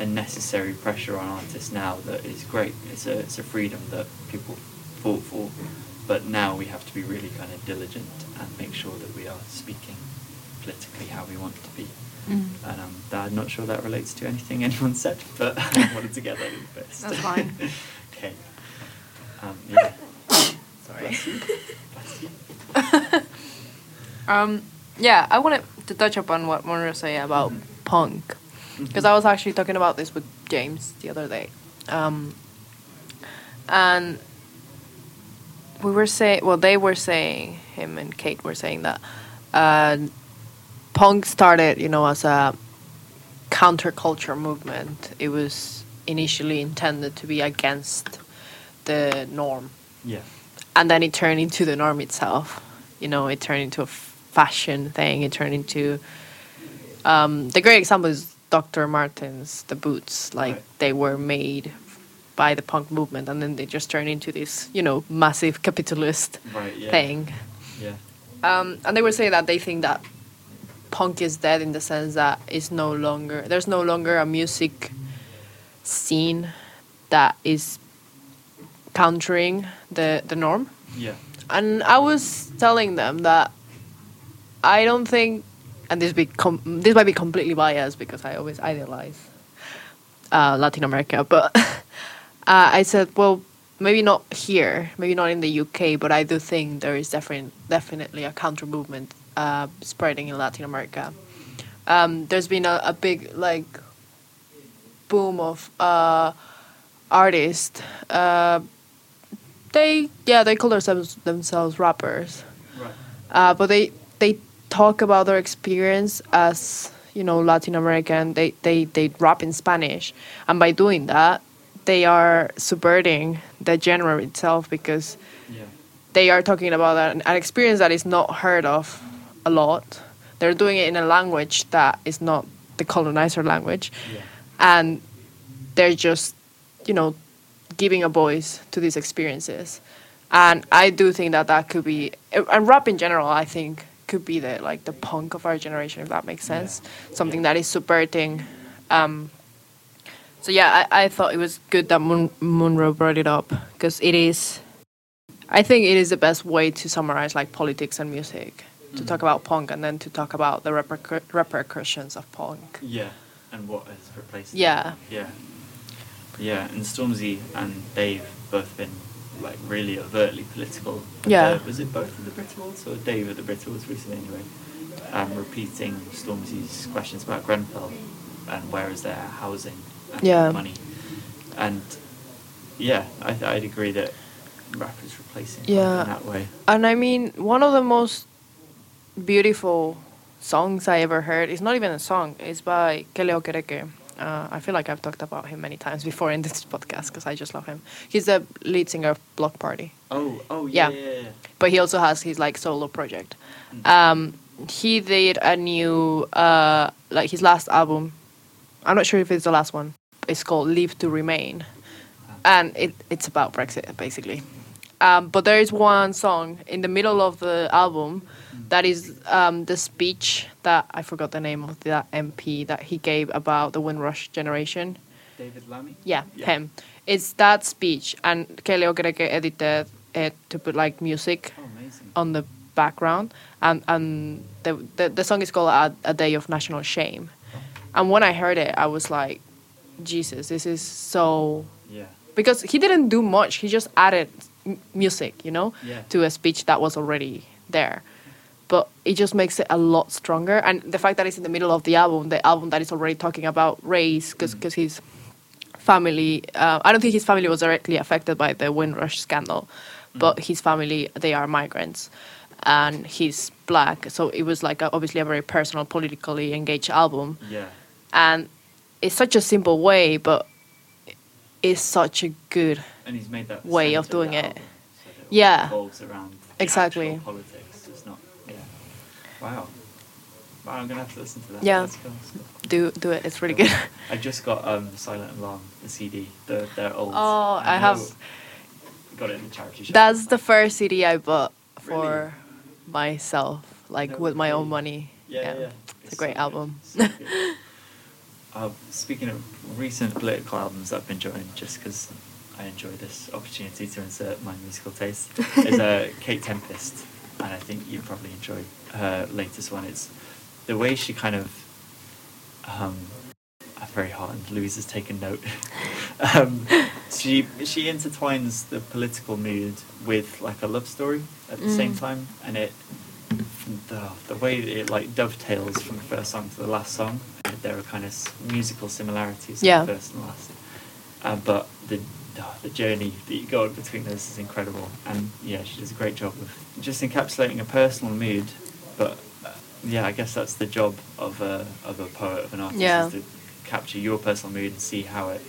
a, a necessary pressure on artists now that is great. It's a it's a freedom that people fought for, but now we have to be really kind of diligent and make sure that we are speaking politically how we want to be. Mm. And um, I'm not sure that relates to anything <laughs> anyone said, but I <laughs> wanted to get that in first. That's fine. <laughs> okay. Um, yeah. Sorry. Bless you. Bless you. um, yeah, I wanted to touch upon what Munro said about mm-hmm. punk, because I was actually talking about this with James the other day, um, and we were saying, well, they were saying, him and Kate were saying that uh, punk started, you know, as a counterculture movement. It was initially intended to be against the norm. Yeah. And then it turned into the norm itself. You know, it turned into a fashion thing. It turned into um, the great example is Dr. Martens, the boots. Like right. they were made by the punk movement, and then they just turned into this, you know, massive capitalist right, yeah. thing. Yeah. Um, and they were saying that they think that punk is dead in the sense that it's no longer there's no longer a music scene that is countering the the norm. Yeah. And I was telling them that I don't think, and this be com- this might be completely biased because I always idealize uh, Latin America, but <laughs> uh, I said, well, maybe not here, maybe not in the UK, but I do think there is definitely definitely a counter movement uh, spreading in Latin America. Um, there's been a, a, big like boom of uh, artists. Uh, they yeah they call themselves themselves rappers, right. Uh, but they they talk about their experience as you know Latin American. They they they rap in Spanish, and by doing that, they are subverting the genre itself because yeah. they are talking about an, an experience that is not heard of a lot. They're doing it in a language that is not the colonizer language, yeah. and they're just you know giving a voice to these experiences. And I do think that that could be, and rap in general, I think could be the like the punk of our generation, if that makes sense. Yeah. Something that is subverting. Um, so yeah, I, I thought it was good that Mun- Munro brought it up because it is. I think it is the best way to summarize like politics and music. To mm. talk about punk and then to talk about the repercu- repercussions of punk. Yeah. and what has replaced. it. Yeah. Yeah. Yeah, and Stormzy and Dave both been like really overtly political. Yeah. Uh, was it both of the Brit Awards or Dave at the Brit Awards recently anyway? Um, repeating Stormzy's questions about Grenfell and where is their housing and Yeah. money. And yeah, I, I'd agree that rap is replacing Yeah. in that way. And I mean, one of the most beautiful songs I ever heard is not even a song. It's by Kele Okereke. Uh, I feel like I've talked about him many times <laughs> before in this podcast because I just love him. He's the lead singer of Bloc Party, Oh, oh yeah, Yeah. yeah, yeah. but he also has his like solo project. Um, he did a new uh, like his last album. I'm not sure if it's the last one. It's called Leave to Remain, and it, it's about Brexit basically. Um, but there is one song in the middle of the album that is um, the speech that I forgot the name of that MP that he gave about the Windrush generation. David Lammy. Yeah, Yeah. him. It's that speech, and Kele Okereke edited it to put like music Oh, on the background, and and the the, the song is called a, "A Day of National Shame," and when I heard it, I was like, Jesus, this is so Yeah. because he didn't do much. He just added m- music, you know, Yeah. to a speech that was already there. But it just makes it a lot stronger. And the fact that it's in the middle of the album, the album that is already talking about race, because Mm. his family, uh, I don't think his family was directly affected by the Windrush scandal, Mm. but his family, they are migrants. And he's black. So it was like a, obviously a very personal, politically engaged album Yeah. and it's such a simple way, but it's such a good. And he's made that way of doing it. album, so it Yeah. Exactly. actual politics. It's not. Yeah. Wow. Wow, I'm gonna have to listen to that. Yeah. Go, let's. Do do it. It's really good. <laughs> I just got um, Silent Alarm, the CD. The, they're old. Oh, I have- Got it in the charity shop. That's the first CD I bought for Really? myself, like No with my own money. Yeah, yeah. It's a great so album. good, so <laughs> uh, speaking of recent political albums I've been enjoying, just because I enjoy this opportunity to insert my musical taste, is uh, <laughs> Kate Tempest, and I think you probably enjoyed her latest one. It's the way she kind of. Um, I'm very hot, and Louise has taken note. <laughs> um, she she intertwines the political mood with like a love story at the same Mm. time, and it the the way it like dovetails from the first song to the last song. There are kind of musical similarities Yeah. first and last, uh, but the oh, the journey that you go on between those is incredible. And yeah, she does a great job of just encapsulating a personal mood. But uh, yeah, I guess that's the job of a of a poet of an artist Yeah. is to capture your personal mood and see how it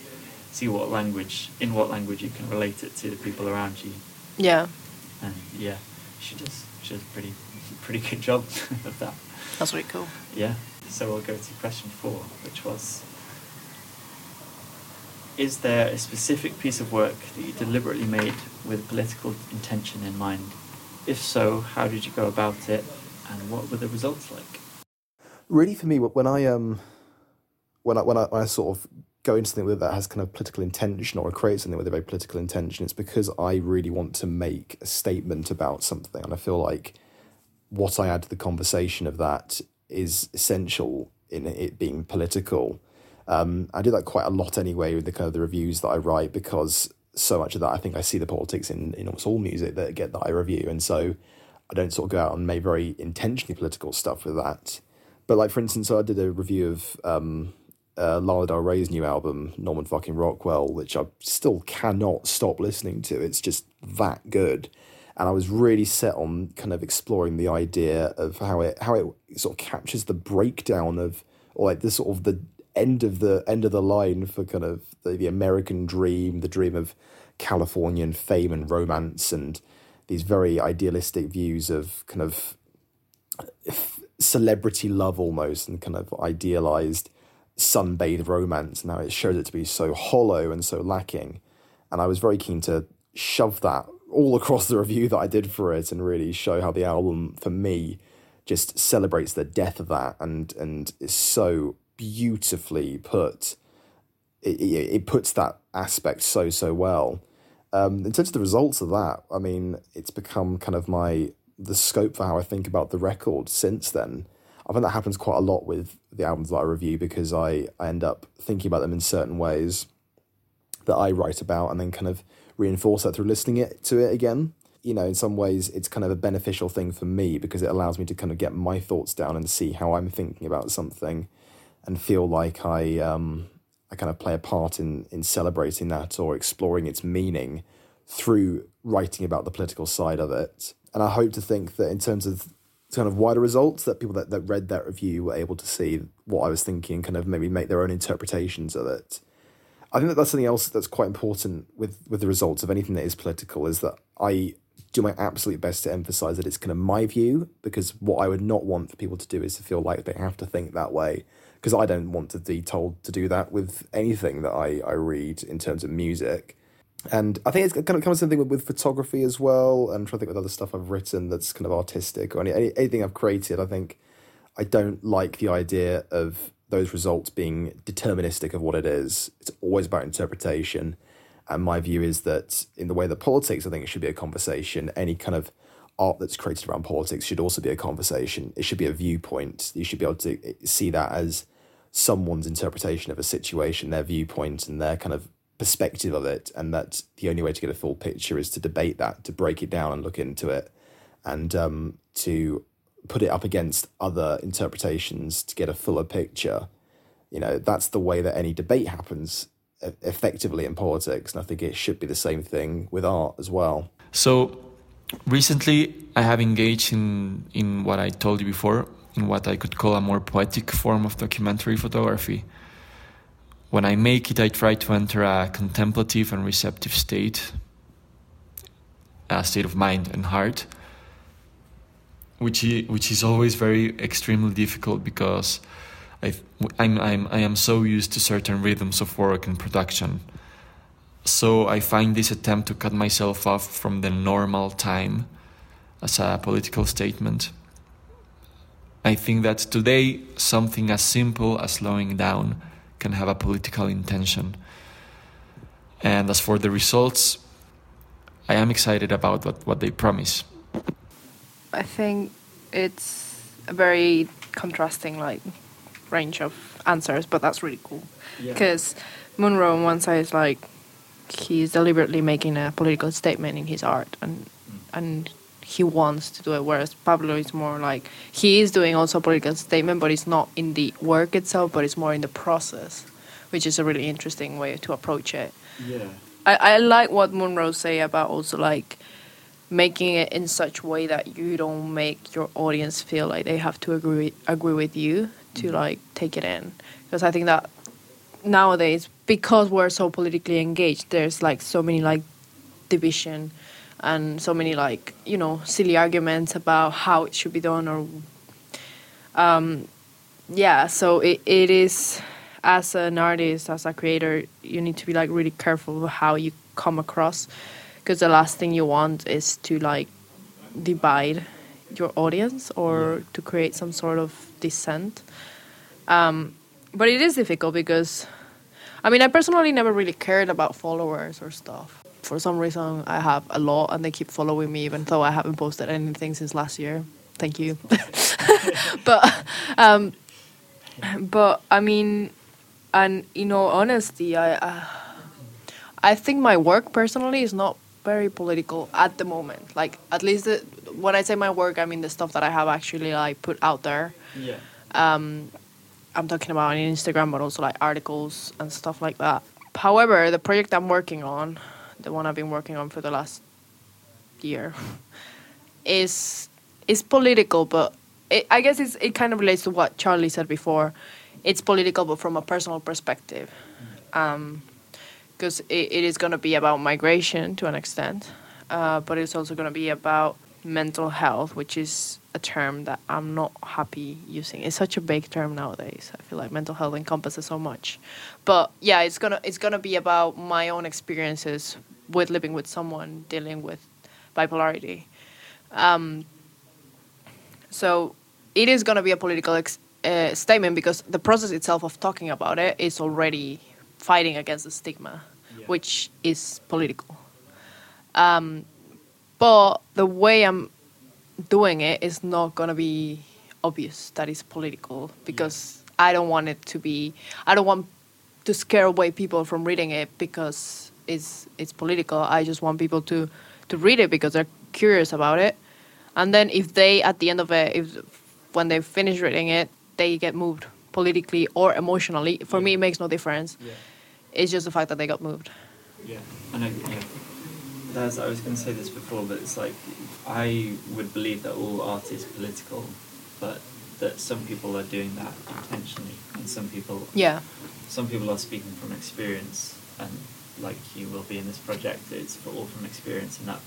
see what language in what language you can relate it to the people around you. Yeah, And yeah, she does she does a pretty pretty good job <laughs> of that. that's really cool. Yeah. So we'll go to question four, which was Is there a specific piece of work that you deliberately made with political intention in mind? If so, how did you go about it and what were the results like? really for me when I um when I when I, when I sort of go into something that has kind of political intention or create something with a very political intention, it's because I really want to make a statement about something, and I feel like what I add to the conversation of that is essential in it being political. Um, I do that quite a lot anyway with the kind of the reviews that I write because so much of that I think I see the politics in in almost all music that get that I review, and so I don't sort of go out and make very intentionally political stuff with that. But like for instance, I did a review of um, uh, Lana Del Rey's new album, Norman fucking Rockwell, which I still cannot stop listening to. It's just that good, and I was really set on kind of exploring the idea of how it how it sort of captures the breakdown of or like the sort of the end of the end of the line for kind of the, the American dream, the dream of Californian fame and romance, and these very idealistic views of kind of celebrity love almost and kind of idealized sunbathed romance and how it showed it to be so hollow and so lacking. And I was very keen to shove that all across the review that I did for it and really show how the album, for me, just celebrates the death of that and and is so beautifully put. It, it, it puts that aspect so so well. Um, in terms of the results of that, I mean, it's become kind of my the scope for how I think about the record since then. I think that happens quite a lot with the albums that I review because I, I end up thinking about them in certain ways that I write about and then kind of reinforce that through listening it to it again. You know, in some ways, it's kind of a beneficial thing for me because it allows me to kind of get my thoughts down and see how I'm thinking about something, and feel like I um, I kind of play a part in in celebrating that or exploring its meaning through writing about the political side of it. And I hope to think that in terms of kind of wider results, that people that, that read that review were able to see what I was thinking, kind of maybe make their own interpretations of it. I think that that's something else that's quite important with with the results of anything that is political is that I do my absolute best to emphasize that it's kind of my view because what I would not want for people to do is to feel like they have to think that way because I don't want to be told to do that with anything that I, I read in terms of music. And I think it's kind of of something with, with photography as well. And I'm trying to think with other stuff I've written that's kind of artistic or any anything I've created. I think I don't like the idea of those results being deterministic of what it is. It's always about interpretation. And my view is that in the way that politics, I think it should be a conversation. Any kind of art that's created around politics should also be a conversation. It should be a viewpoint. You should be able to see that as someone's interpretation of a situation, their viewpoint, and their kind of perspective of it. And that the only way to get a full picture is to debate that, to break it down and look into it, and um, to put it up against other interpretations to get a fuller picture. You know, that's the way that any debate happens effectively in politics. And I think it should be the same thing with art as well. So recently, I have engaged in, in what I told you before, in what I could call a more poetic form of documentary photography. When I make it, I try to enter a contemplative and receptive state, a state of mind and heart which which is always very extremely difficult because I I'm, I'm I am so used to certain rhythms of work and production. So I find this attempt to cut myself off from the normal time as a political statement. I think that today something as simple as slowing down can have a political intention. And as for the results, I am excited about what, what they promise. I think it's a very contrasting like range of answers, but that's really cool because yeah. Munro on one side is like he's deliberately making a political statement in his art and mm. and he wants to do it whereas Pablo is more like he is doing also a political statement but it's not in the work itself but it's more in the process which is a really interesting way to approach it. Yeah. I, I like what Munro say about also like making it in such way that you don't make your audience feel like they have to agree agree with you to mm-hmm. like take it in. Because I think that nowadays because we're so politically engaged there's like so many like division and so many like you know silly arguments about how it should be done or um yeah so it, it is as an artist as a creator you need to be like really careful how you come across because the last thing you want is to like divide your audience or yeah. to create some sort of dissent. Um, but it is difficult because, I mean, I personally never really cared about followers or stuff. For some reason, I have a lot and they keep following me, even though I haven't posted anything since last year. Thank you. <laughs> but, um, but I mean, and in all honesty, I, uh, I think my work personally is not very political at the moment. Like at least the, when I say my work, I mean the stuff that I have actually like put out there. Yeah. Um, I'm talking about on Instagram, but also like articles and stuff like that. However, the project I'm working on, the one I've been working on for the last year, is is political, but it, I guess it's, it kind of relates to what Charlie said before. It's political, but from a personal perspective. Mm. Um, because it, it is going to be about migration to an extent, uh, but it's also going to be about mental health, which is a term that I'm not happy using. It's such a big term nowadays. I feel like mental health encompasses so much, but yeah, it's gonna it's gonna be about my own experiences with living with someone dealing with bipolarity. Um, so it is gonna be a political ex- uh, statement because the process itself of talking about it is already fighting against the stigma which is political. Um, but the way I'm doing it is not gonna be obvious that it's political because I don't want it to be. I don't want to scare away people from reading it because it's it's political. I just want people to to read it because they're curious about it, and then if they at the end of it, if when they finish reading it, they get moved politically or emotionally. For me, it makes no difference. Yeah. It's just the fact that they got moved. Yeah, And I know. Yeah, that's. I was going to say this before, but it's like I would believe that all art is political, but that some people are doing that intentionally, and some people, Yeah. some people are speaking from experience, and like you will be in this project, it's all from experience, and that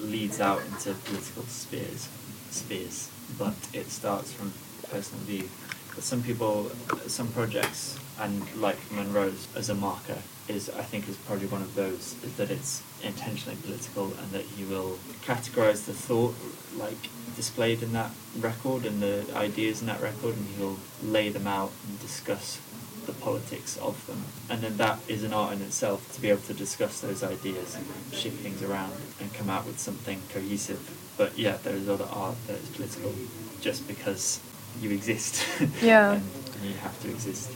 leads out into political spheres, spheres. But it starts from personal view. But some people, some projects, and like Munro's as a marker is, I think, is probably one of those is that it's intentionally political and that you will categorize the thought like displayed in that record and the ideas in that record, and you'll lay them out and discuss the politics of them. And then that is an art in itself to be able to discuss those ideas and shift things around and come out with something cohesive. But yeah, there is other art that is political just because you exist. <laughs> Yeah. and you have to exist.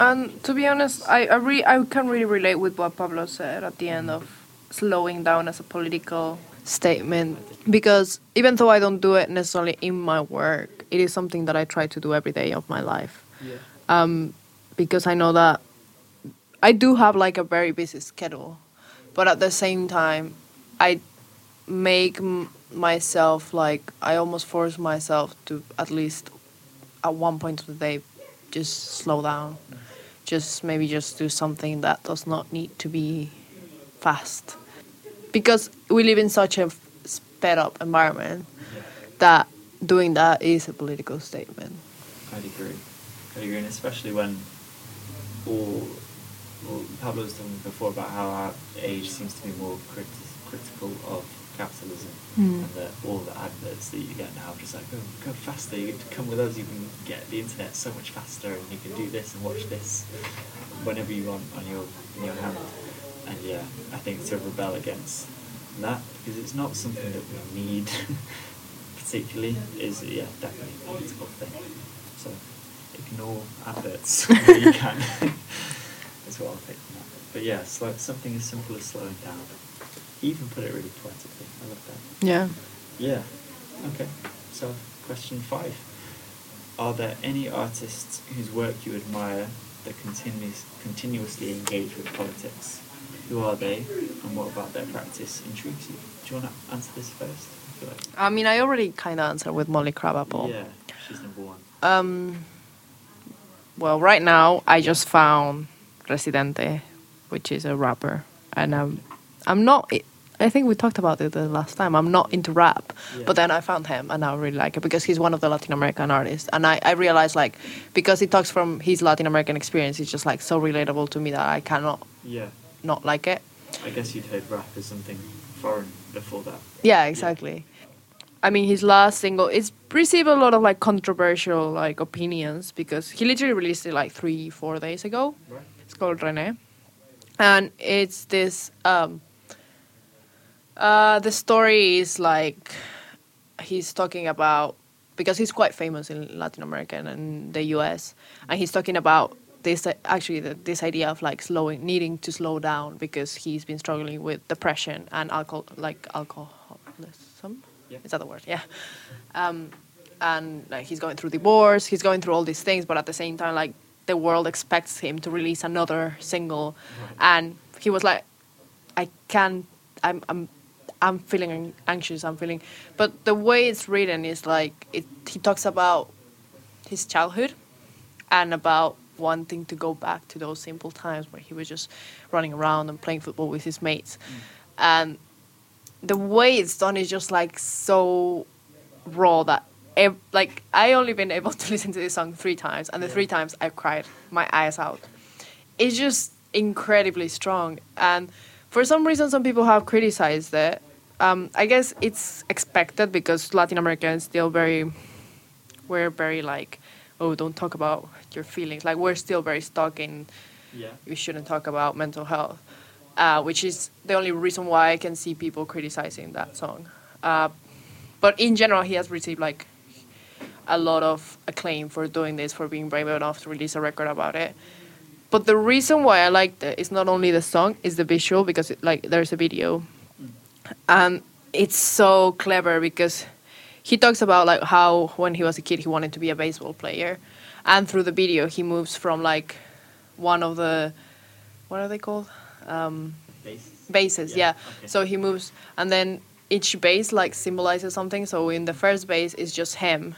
And to be honest, I I, re- I can really relate with what Pablo said at the end of slowing down as a political statement because even though I don't do it necessarily in my work, it is something that I try to do every day of my life. Yeah. Um, because I know that I do have like a very busy schedule, but at the same time, I make myself like I almost force myself to at least at one point of the day just slow down. Just maybe just do something that does not need to be fast. Because we live in such a sped up environment that doing that is a political statement. I'd agree. I'd agree, and especially when all, well, Pablo was talking before about how our age seems to be more criti- critical of capitalism, Mm. and that all the adverts that you get now are just like, oh, go faster, you get to come with us, you can get the internet so much faster, and you can do this and watch this whenever you want on your in your hand. And yeah, I think to rebel against that because it's not something that we need <laughs> particularly is yeah definitely a political thing. So ignore adverts <laughs> where you can. Is <laughs> what I'll take from that. But yeah, slow, something as simple as slowing down. Even put it really poetically. I love that. yeah Yeah. Okay. So question five: Are there any artists whose work you admire that continues continuously engage with politics? Who are they, and what about their practice intrigues you? Do you want to answer this first? I like. i mean i already kind of answered with molly crabapple Yeah, she's number one. um well right now i just found residente which is a rapper and um, i'm not i think we talked about it the last time i'm not into rap Yeah. but then i found him and i really like it because he's one of the latin american artists and i, I realized like because he talks from his latin american experience it's just like so relatable to me that i cannot Yeah. not like it I guess you'd heard rap as something foreign before that. yeah exactly i mean his last single it's received a lot of like controversial like opinions because he literally released it like three four days ago Right. It's called Rene, and it's this. Um, uh, the story is like he's talking about because he's quite famous in Latin America and the U.S. and he's talking about this actually the, this idea of like slowing, needing to slow down because he's been struggling with depression and alcohol, like alcoholism. Yeah. Is that the word? Yeah. Um, and like he's going through divorce, he's going through all these things, but at the same time, like the world expects him to release another single, Right. and he was like, I can't. I'm I'm I'm feeling anxious. I'm feeling, but the way it's written is like it. He talks about his childhood, and about wanting to go back to those simple times where he was just running around and playing football with his mates, and the way it's done is just like so raw that ev- like I only been able <laughs> to listen to this song three times, and the Yeah. three times I cried my eyes out. It's just incredibly strong, and for some reason, some people have criticized it. Um, I guess it's expected because Latin America is still very, we're very like, oh, don't talk about your feelings. Like we're still very stuck in Yeah. we shouldn't talk about mental health, uh, which is the only reason why I can see people criticizing that song. Uh, but in general, he has received like a lot of acclaim for doing this, for being brave enough to release a record about it. But the reason why I liked it is not only the song, is the visual because it, like there's a video, and it's so clever because he talks about like how when he was a kid he wanted to be a baseball player, and through the video he moves from like one of the what are they called um, bases. yeah, okay. so he moves and then each base like symbolizes something. So in the first base is just him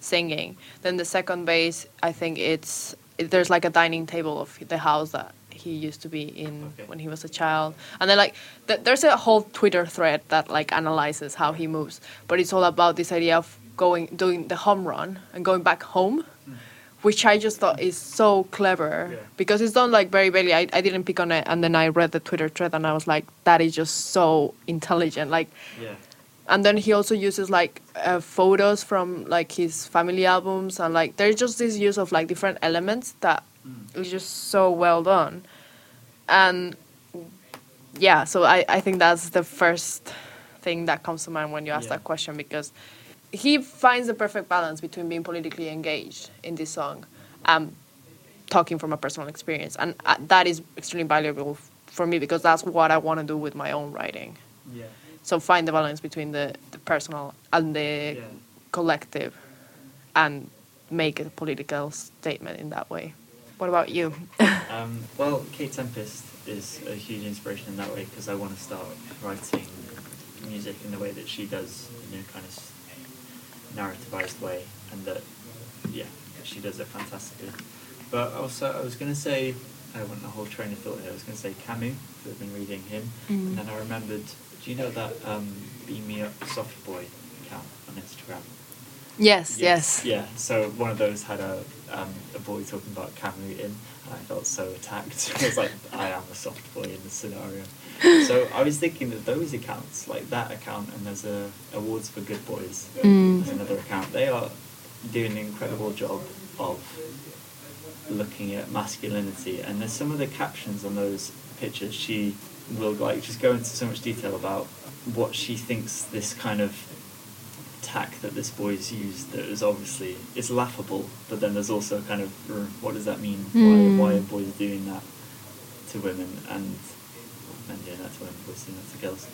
singing. Then the second base i think it's it, there's like a dining table of the house that he used to be in Okay. when he was a child. And then like th- there's a whole twitter thread that like analyzes how he moves. But it's all about this idea of going doing the home run and going back home which I just thought is so clever Yeah. because it's done like very barely. I, I didn't pick on it, and then I read the Twitter thread, and I was like, that is just so intelligent. Like, Yeah. and then he also uses like uh, photos from like his family albums, and like there's just this use of like different elements that is just so well done, and yeah. So I I think that's the first thing that comes to mind when you ask Yeah. that question because he finds the perfect balance between being politically engaged in this song and talking from a personal experience and uh, that is extremely valuable f- for me because that's what i want to do with my own writing Yeah. so find the balance between the, the personal and the Yeah. collective and make a political statement in that way what about you <laughs> Um, well, Kate Tempest is a huge inspiration in that way because I want to start writing music in the way that she does, in a kind of narrativized way, and that, yeah, she does it fantastically. But also, I was going to say, I went a whole train of thought here. I was going to say Camus, I've been reading him, and then I remembered. Do you know that um, Beam Me Up Soft Boy account on Instagram? yes yes, Yeah. So one of those had a um, a boy talking about Camus in, and I felt so attacked. <laughs> I was like, I am a soft boy in this scenario. So I was thinking that those accounts, like that account, and there's a awards for good boys. Mm. There's another account. They are doing an incredible job of looking at masculinity, and there's some of the captions on those pictures. She will like just go into so much detail about what she thinks this kind of tack that this boy's used that is obviously it's laughable, but then there's also kind of what does that mean? Hmm. Why why are boys doing that to women and men doing that to women, boys doing that to girls?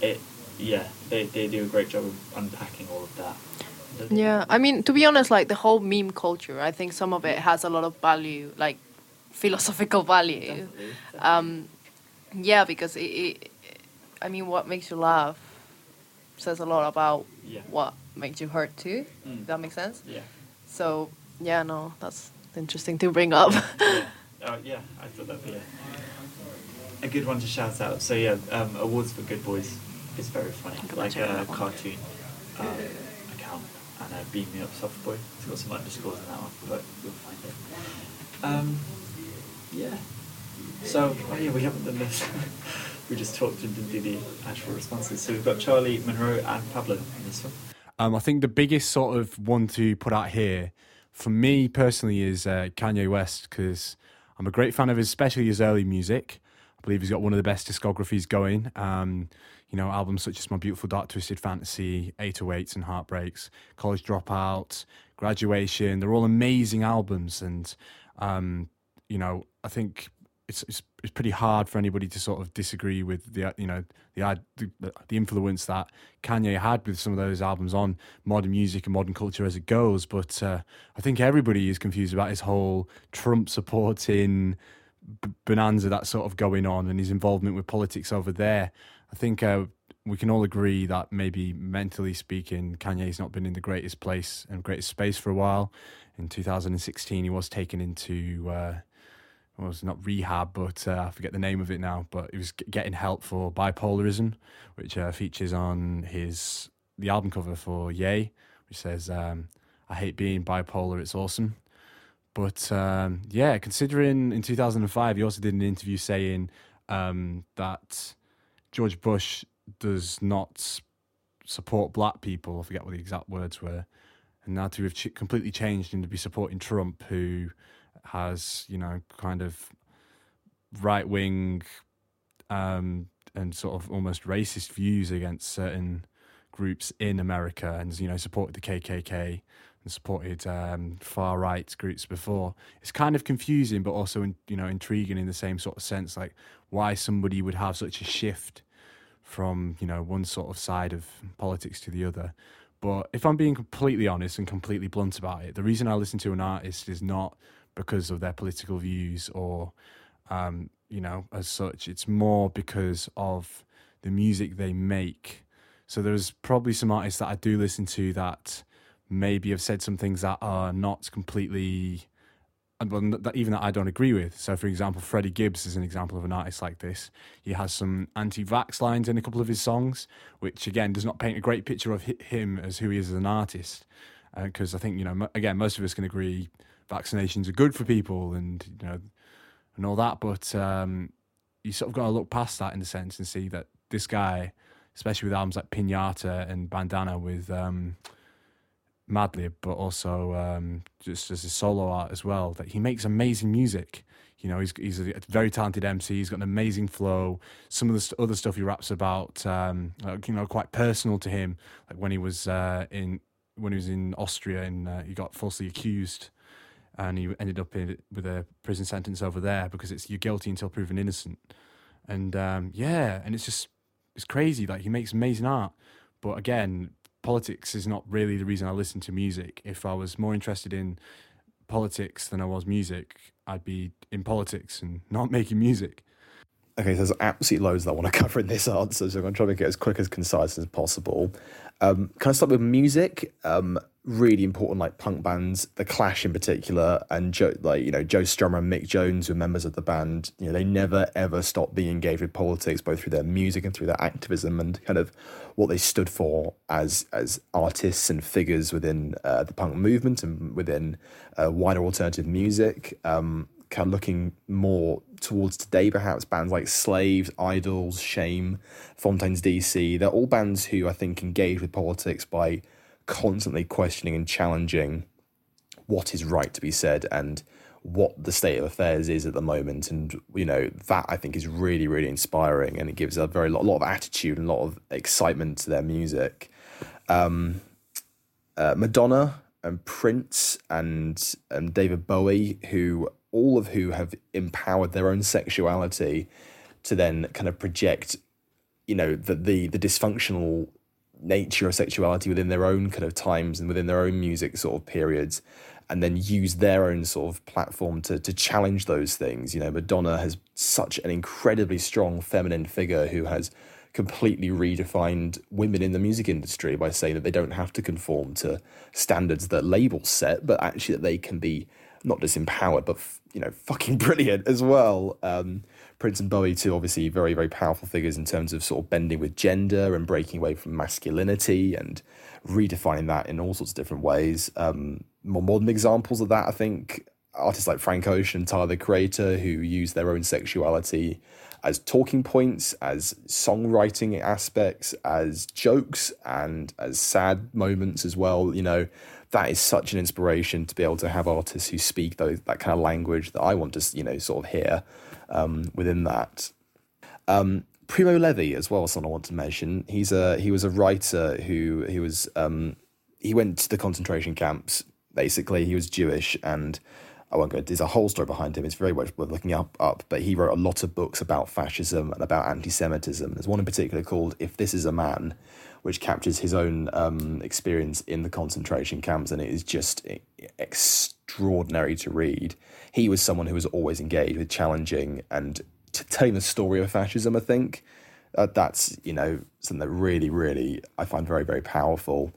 It yeah, they they do a great job of unpacking all of that. Yeah, I mean, to be honest, like the whole meme culture, I think some of it has a lot of value, like philosophical value. Definitely, Um, yeah, because it, it, I mean, what makes you laugh says a lot about Yeah. what makes you hurt too. Mm. If that makes sense. Yeah. So yeah, no, that's interesting to bring up. yeah. <laughs> Oh, yeah, I thought that'd be a, a good one to shout out. So yeah, um, awards for good boys is very funny, I'll like a cartoon um, account, and a beam me up soft boy. It's got some underscores in that one, but you'll find it. Um, yeah. So oh yeah, we haven't done this. <laughs> we just talked and didn't do the actual responses. So we've got Charlie, Munro, and Pablo in this one. Um, I think the biggest sort of one to put out here, for me personally, is uh, Kanye West because I'm a great fan of his, especially his early music. Believe he's got one of the best discographies going. Um, you know, albums such as My Beautiful Dark Twisted Fantasy, 808s and Heartbreaks, College Dropout, Graduation. They're all amazing albums, and um, you know, I think it's, it's it's pretty hard for anybody to sort of disagree with the uh, you know the the, the influence that Kanye had with some of those albums on modern music and modern culture as it goes. But uh, I think everybody is confused about his whole Trump supporting bonanza that's sort of going on and his involvement with politics over there. I think uh, we can all agree that maybe mentally speaking, Kanye's not been in the greatest place and greatest space for a while. In 2016, he was taken into. Uh, well, it's not rehab, but uh, I forget the name of it now. But he was getting help for bipolarism, which uh, features on his the album cover for Ye, which says, um, "I hate being bipolar. It's awesome." But um, yeah, considering in 2005, he also did an interview saying um, that George Bush does not support black people. I forget what the exact words were. And now to have ch- completely changed and to be supporting Trump, who has, you know, kind of right wing um, and sort of almost racist views against certain groups in America and, you know, supported the KKK and supported um, far right groups before. It's kind of confusing, but also in, you know intriguing in the same sort of sense, like why somebody would have such a shift from you know one sort of side of politics to the other. But if I'm being completely honest and completely blunt about it, the reason I listen to an artist is not because of their political views or um, you know as such. It's more because of the music they make. So there's probably some artists that I do listen to that maybe have said some things that are not completely that even that I don't agree with. So, for example, Freddie Gibbs is an example of an artist like this. He has some anti-vax lines in a couple of his songs, which again does not paint a great picture of him as who he is as an artist. Because uh, I think you know, again, most of us can agree vaccinations are good for people, and you know, and all that. But um, you sort of got to look past that in a sense and see that this guy, especially with albums like Pinata and Bandana, with um, Madlib, but also um, just as a solo art as well. That he makes amazing music. You know, he's he's a very talented MC. He's got an amazing flow. Some of the other stuff he raps about, um, you know, quite personal to him. Like when he was uh, in when he was in Austria and uh, he got falsely accused, and he ended up in, with a prison sentence over there because it's you're guilty until proven innocent. And um, yeah, and it's just it's crazy. Like he makes amazing art, but again, politics is not really the reason I listen to music. If I was more interested in politics than I was music, I'd be in politics and not <laughs> making music. Okay, so there's absolutely loads that I want to <laughs> cover in this answer, so I'm going to try to make it as quick as concise as possible. Um, can I start with music? Um, really important, like punk bands, The Clash in particular, and Joe, like you know Joe Strummer and Mick Jones, were members of the band. You know, they never ever stopped being engaged with politics, both through their music and through their activism, and kind of what they stood for as as artists and figures within uh, the punk movement and within uh, wider alternative music. Um, kind of looking more towards today, perhaps bands like Slaves, Idles, Shame, Fontaines DC. They're all bands who I think engage with politics by constantly questioning and challenging what is right to be said and what the state of affairs is at the moment and you know that i think is really really inspiring and it gives a very lot, lot of attitude and a lot of excitement to their music um, uh, madonna and prince and and david bowie who all of who have empowered their own sexuality to then kind of project you know the the, the dysfunctional nature of sexuality within their own kind of times and within their own music sort of periods and then use their own sort of platform to to challenge those things. You know madonna has such an incredibly strong feminine figure who has completely redefined women in the music industry by saying that they don't have to conform to standards that labels set but actually that they can be not just empowered but you know fucking <laughs> brilliant as well um, Prince and Bowie, too, obviously very, very powerful figures in terms of sort of bending with gender and breaking away from masculinity and redefining that in all sorts of different ways. Um, more modern examples of that, I think, artists like Frank Ocean, Tyler the Creator, who use their own sexuality as talking points, as songwriting aspects, as jokes, and as sad moments as well. You know, that is such an inspiration to be able to have artists who speak those, that kind of language that I want to, you know, sort of hear um, within that. Um, Primo Levi as well, someone I want to mention. He's a he was a writer who he was um, he went to the concentration camps. Basically, he was Jewish, and I won't go. There's a whole story behind him. It's very much worth looking up. Up, but he wrote a lot of books about fascism and about anti-Semitism. There's one in particular called "If This Is a Man," which captures his own um, experience in the concentration camps, and it is just extraordinary to read. He was someone who was always engaged with challenging and t- telling the story of fascism. I think uh, that's you know something that really, really I find very, very powerful.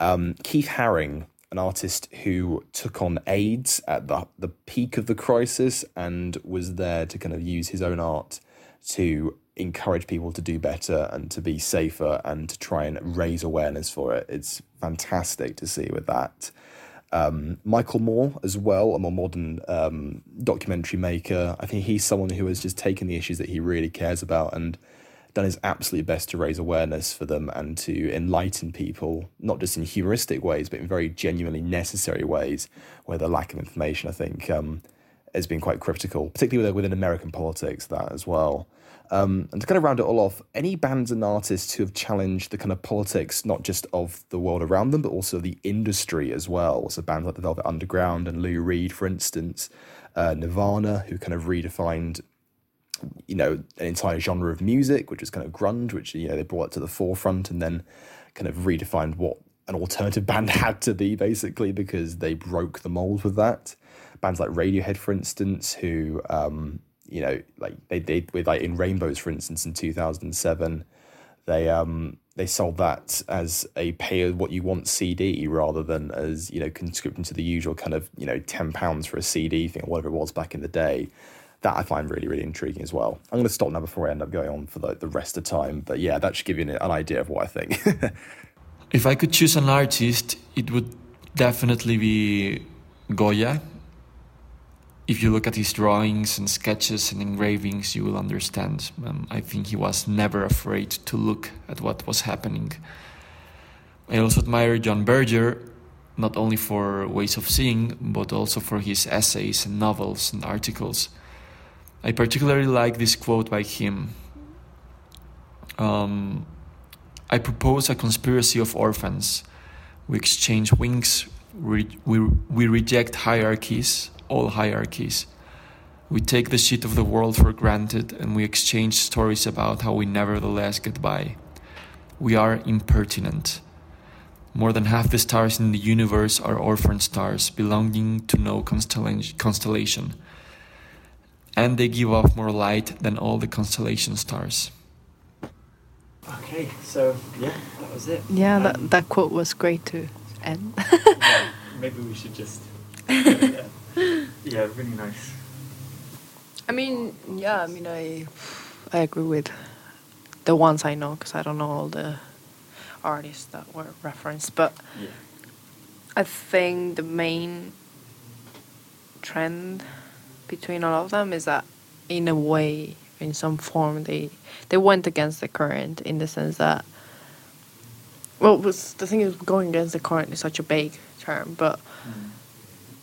Um, Keith Haring, an artist who took on AIDS at the the peak of the crisis and was there to kind of use his own art to encourage people to do better and to be safer and to try and raise awareness for it. It's fantastic to see with that. Um, Michael Moore, as well, a more modern um, documentary maker. I think he's someone who has just taken the issues that he really cares about and done his absolute best to raise awareness for them and to enlighten people, not just in humoristic ways, but in very genuinely necessary ways, where the lack of information, I think, um, has been quite critical, particularly within American politics, that as well. Um, and to kind of round it all off, any bands and artists who have challenged the kind of politics, not just of the world around them, but also the industry as well. So bands like the Velvet Underground and Lou Reed, for instance, uh, Nirvana, who kind of redefined, you know, an entire genre of music, which is kind of grunge, which you know they brought it to the forefront, and then kind of redefined what an alternative <laughs> band had to be, basically, because they broke the mold with that. Bands like Radiohead, for instance, who um, you know, like they they with like in Rainbows, for instance, in two thousand and seven, they um they sold that as a pay what you want CD rather than as you know conscripting to the usual kind of you know ten pounds for a CD thing or whatever it was back in the day. That I find really really intriguing as well. I'm going to stop now before I end up going on for the, the rest of time. But yeah, that should give you an, an idea of what I think. <laughs> if I could choose an artist, it would definitely be Goya if you look at his drawings and sketches and engravings, you will understand. Um, I think he was never afraid to look at what was happening. I also admire John Berger, not only for ways of seeing, but also for his essays and novels and articles. I particularly like this quote by him. Um, I propose a conspiracy of orphans. We exchange wings, we, we, we reject hierarchies, all hierarchies. We take the shit of the world for granted and we exchange stories about how we nevertheless get by. We are impertinent. More than half the stars in the universe are orphan stars belonging to no constellation. And they give off more light than all the constellation stars. Okay, so yeah, that was it. Yeah, um, that, that quote was great to end. yeah, maybe we should just. <laughs> Yeah. really nice. I mean, yeah, I mean, I I agree with the ones I know because I don't know all the artists that were referenced, but yeah. I think the main trend between all of them is that, in a way, in some form, they they went against the current in the sense that. Well, was the thing is going against the current is such a vague term, but. Mm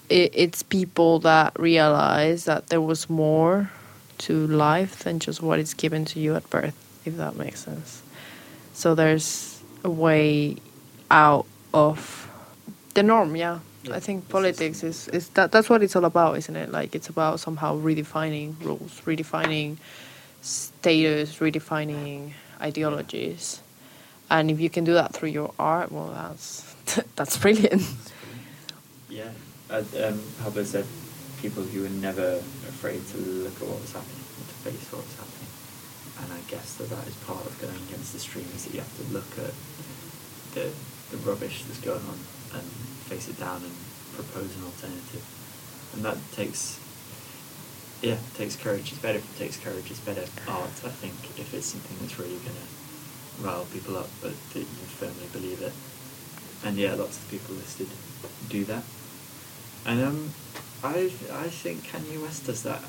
it, it's people that realize that there was more to life than just what is given to you at birth, if that makes sense. So there's a way out of the norm, yeah. yeah I think politics is, is that that's what it's all about, isn't it? Like it's about somehow redefining rules, redefining status, redefining ideologies. And if you can do that through your art, well that's <laughs> that's brilliant. Yeah, um, Pablo said people who were never afraid to look at what was happening and to face what was happening. And I guess that that is part of going against the stream is that you have to look at the, the rubbish that's going on and face it down and propose an alternative. And that takes, yeah, takes courage. It's better if it takes courage. It's better art, I think, if it's something that's really going to rile people up, but that you firmly believe it. And yeah, lots of people listed do that. And um, I I think Kanye West does that.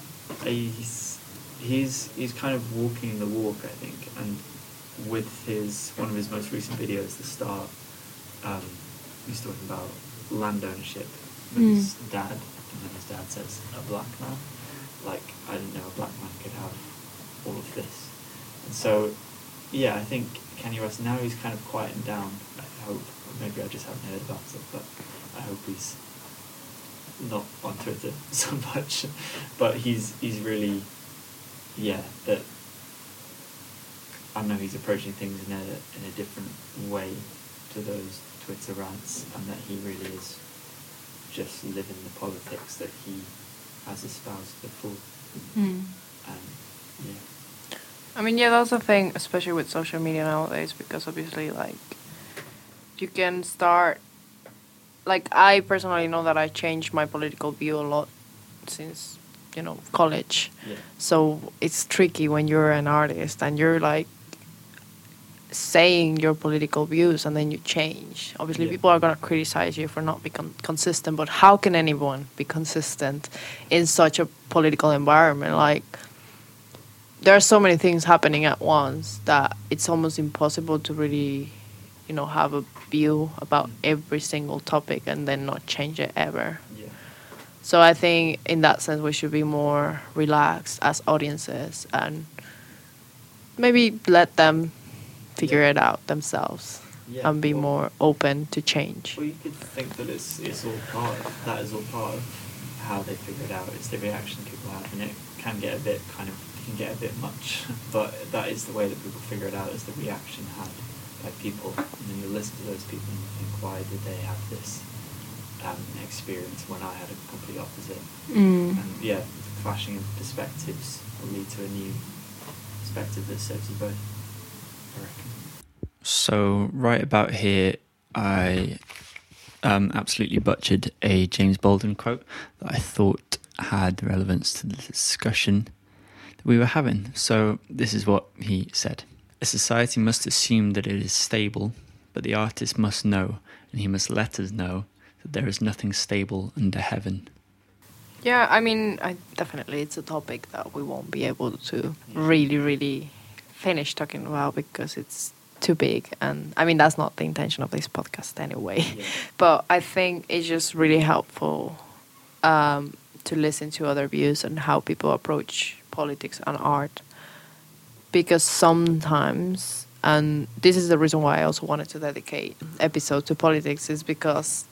He's he's he's kind of walking the walk, I think, and with his one of his most recent videos, the start, um, he's talking about land ownership with mm. his dad, and then his dad says a black man, like I didn't know a black man could have all of this, and so yeah, I think Kanye West now he's kind of quieting down. I hope, maybe I just haven't heard about it, but I hope he's not on Twitter <laughs> so much, but he's he's really, yeah, that. I know he's approaching things in a in a different way to those Twitter rants, and that he really is just living the politics that he has espoused before. Mm. And yeah. I mean, yeah, that's the thing, especially with social media nowadays, because obviously, like, you can start like I personally know that I changed my political view a lot since you know college. Yeah. So it's tricky when you're an artist and you're like saying your political views and then you change. Obviously, yeah. people are gonna criticize you for not being consistent. But how can anyone be consistent in such a political environment? Like there are so many things happening at once that it's almost impossible to really you know have a view about every single topic and then not change it ever yeah. So I think in that sense we should be more relaxed as audiences and maybe let them figure it out themselves Yeah, and be well- more open to change. Well, you could think that it's it's all part of that is all part of how they figure it out. It's the reaction people have, and it can get a bit kind of can get a bit much, <laughs> but that is the way that people figure it out is the reaction had by people, and then you listen to those people and you think, why did they have this um, experience when I had a complete opposite? Mm. And yeah, clashing of perspectives will lead to a new perspective that serves you both. I reckon. So right about here, I um, absolutely butchered a James Baldwin quote that I thought had relevance to the discussion that we were having. So this is what he said: A society must assume that it is stable, but the artist must know, and he must let us know that there is nothing stable under heaven. Yeah, I mean, I definitely it's a topic that we won't be able to really, really finish talking about because it's too big, and I mean that's not the intention of this podcast anyway. <laughs> But I think it's just really helpful um, to listen to other views and how people approach politics and art, because sometimes, and this is the reason why I also wanted to dedicate episode to politics, is because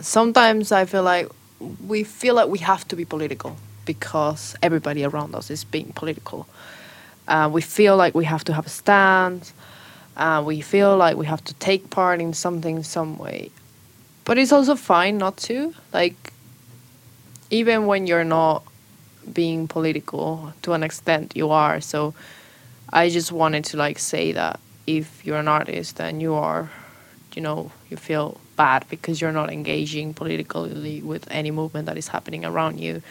sometimes I feel like we feel like we have to be political because everybody around us is being political. Uh, we feel like we have to have a stand. Uh, we feel like we have to take part in something, some way. But it's also fine not to. Like, even when you're not being political, to an extent, you are. So, I just wanted to like say that if you're an artist and you are, you know, you feel bad because you're not engaging politically with any movement that is happening around you,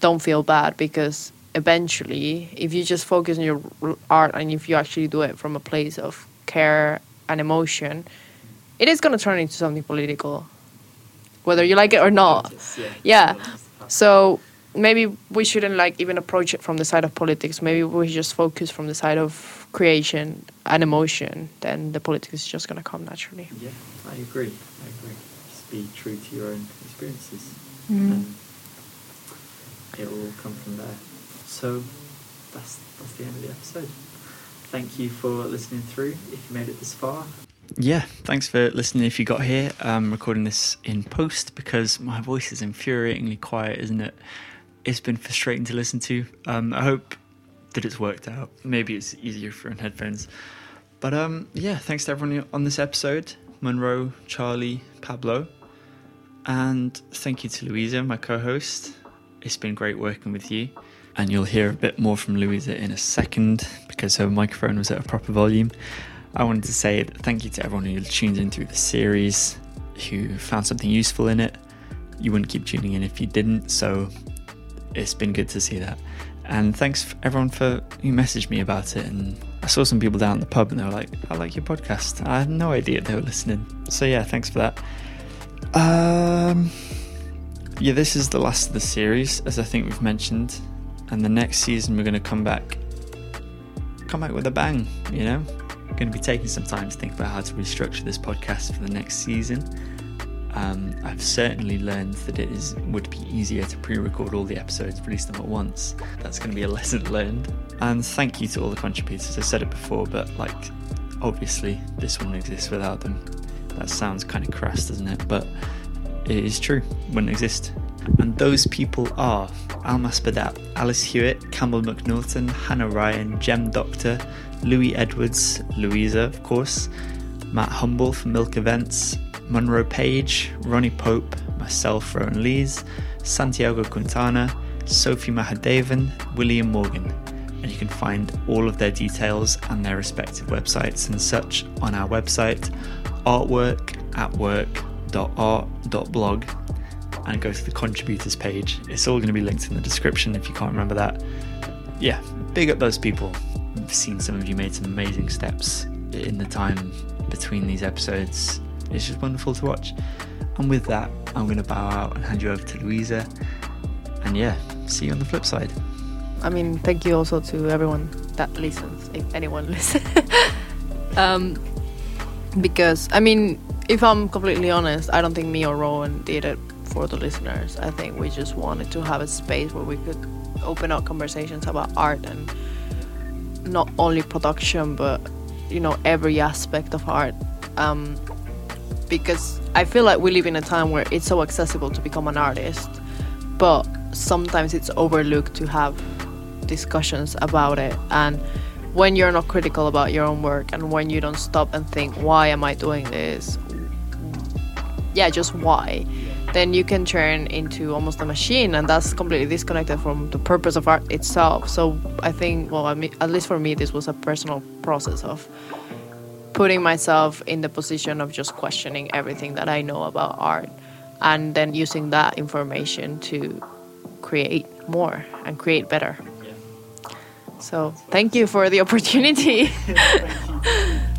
don't feel bad because eventually, if you just focus on your art and if you actually do it from a place of care and emotion, it is going to turn into something political, whether you like it or not. Yeah. So maybe we shouldn't like even approach it from the side of politics. Maybe we just focus from the side of creation and emotion. Then the politics is just gonna come naturally. Yeah, I agree. I agree. Just be true to your own experiences, Mhm. and it will all come from there. So that's that's the end of the episode. Thank you for listening through. If you made it this far. Yeah, thanks for listening. If you got here, I'm recording this in post because my voice is infuriatingly quiet, isn't it? It's been frustrating to listen to. Um, I hope that it's worked out. Maybe it's easier for on headphones. But um, yeah, thanks to everyone on this episode Munro, Charlie, Pablo. And thank you to Louisa, my co host. It's been great working with you. And you'll hear a bit more from Louisa in a second because her microphone was at a proper volume. I wanted to say thank you to everyone who tuned in through the series, who found something useful in it. You wouldn't keep tuning in if you didn't, so it's been good to see that. And thanks for everyone for who messaged me about it. And I saw some people down at the pub and they were like, I like your podcast. I had no idea they were listening. So yeah, thanks for that. Um, yeah, this is the last of the series, as I think we've mentioned. And the next season we're going to come back, come back with a bang. You know, going to be taking some time to think about how to restructure this podcast for the next season. Um, I've certainly learned that it is would be easier to pre-record all the episodes, release them at once. That's going to be a <laughs> lesson learned. And thank you to all the contributors. I said it before, but like, obviously, this wouldn't exist without them. That sounds kind of crass, doesn't it? But it is true. Wouldn't exist. And those people are Almas Badat, Alice Hewitt, Campbell McNaughton, Hannah Ryan, Jem Doctor, Louis Edwards, Louisa, of course, Matt Humble from Milk Events, Munro Page, Ronnie Pope, myself, Rowan Lees, Santiago Quintana, Sophie Mahadevan, William Morgan. And you can find all of their details and their respective websites and such on our website, artwork at work.art.blog, and go to the contributors page. It's all going to be linked in the description if you can't remember that. Yeah, big up those people. I've seen some of you made some amazing steps in the time between these episodes. It's just wonderful to watch. And with that, I'm going to bow out and hand you over to Louisa. And yeah, see you on the flip side. I mean, thank you also to everyone that listens, if anyone <laughs> listens. um, because I mean, if I'm completely honest, I don't think me or Rowan did it for the listeners. I think we just wanted to have a space where we could open up conversations about art and not only production, but you know every aspect of art. Um, because I feel like we live in a time where it's so accessible to become an artist, but sometimes it's overlooked to have discussions about it. And when you're not critical about your own work and when you don't stop and think why am i doing this? Yeah just why? Then you can turn into almost a machine and that's completely disconnected from the purpose of art itself. So i think well I mean, at least for me this was a personal process of putting myself in the position of just questioning everything that i know about art and then using that information to create more and create better. So thank you for the opportunity <laughs>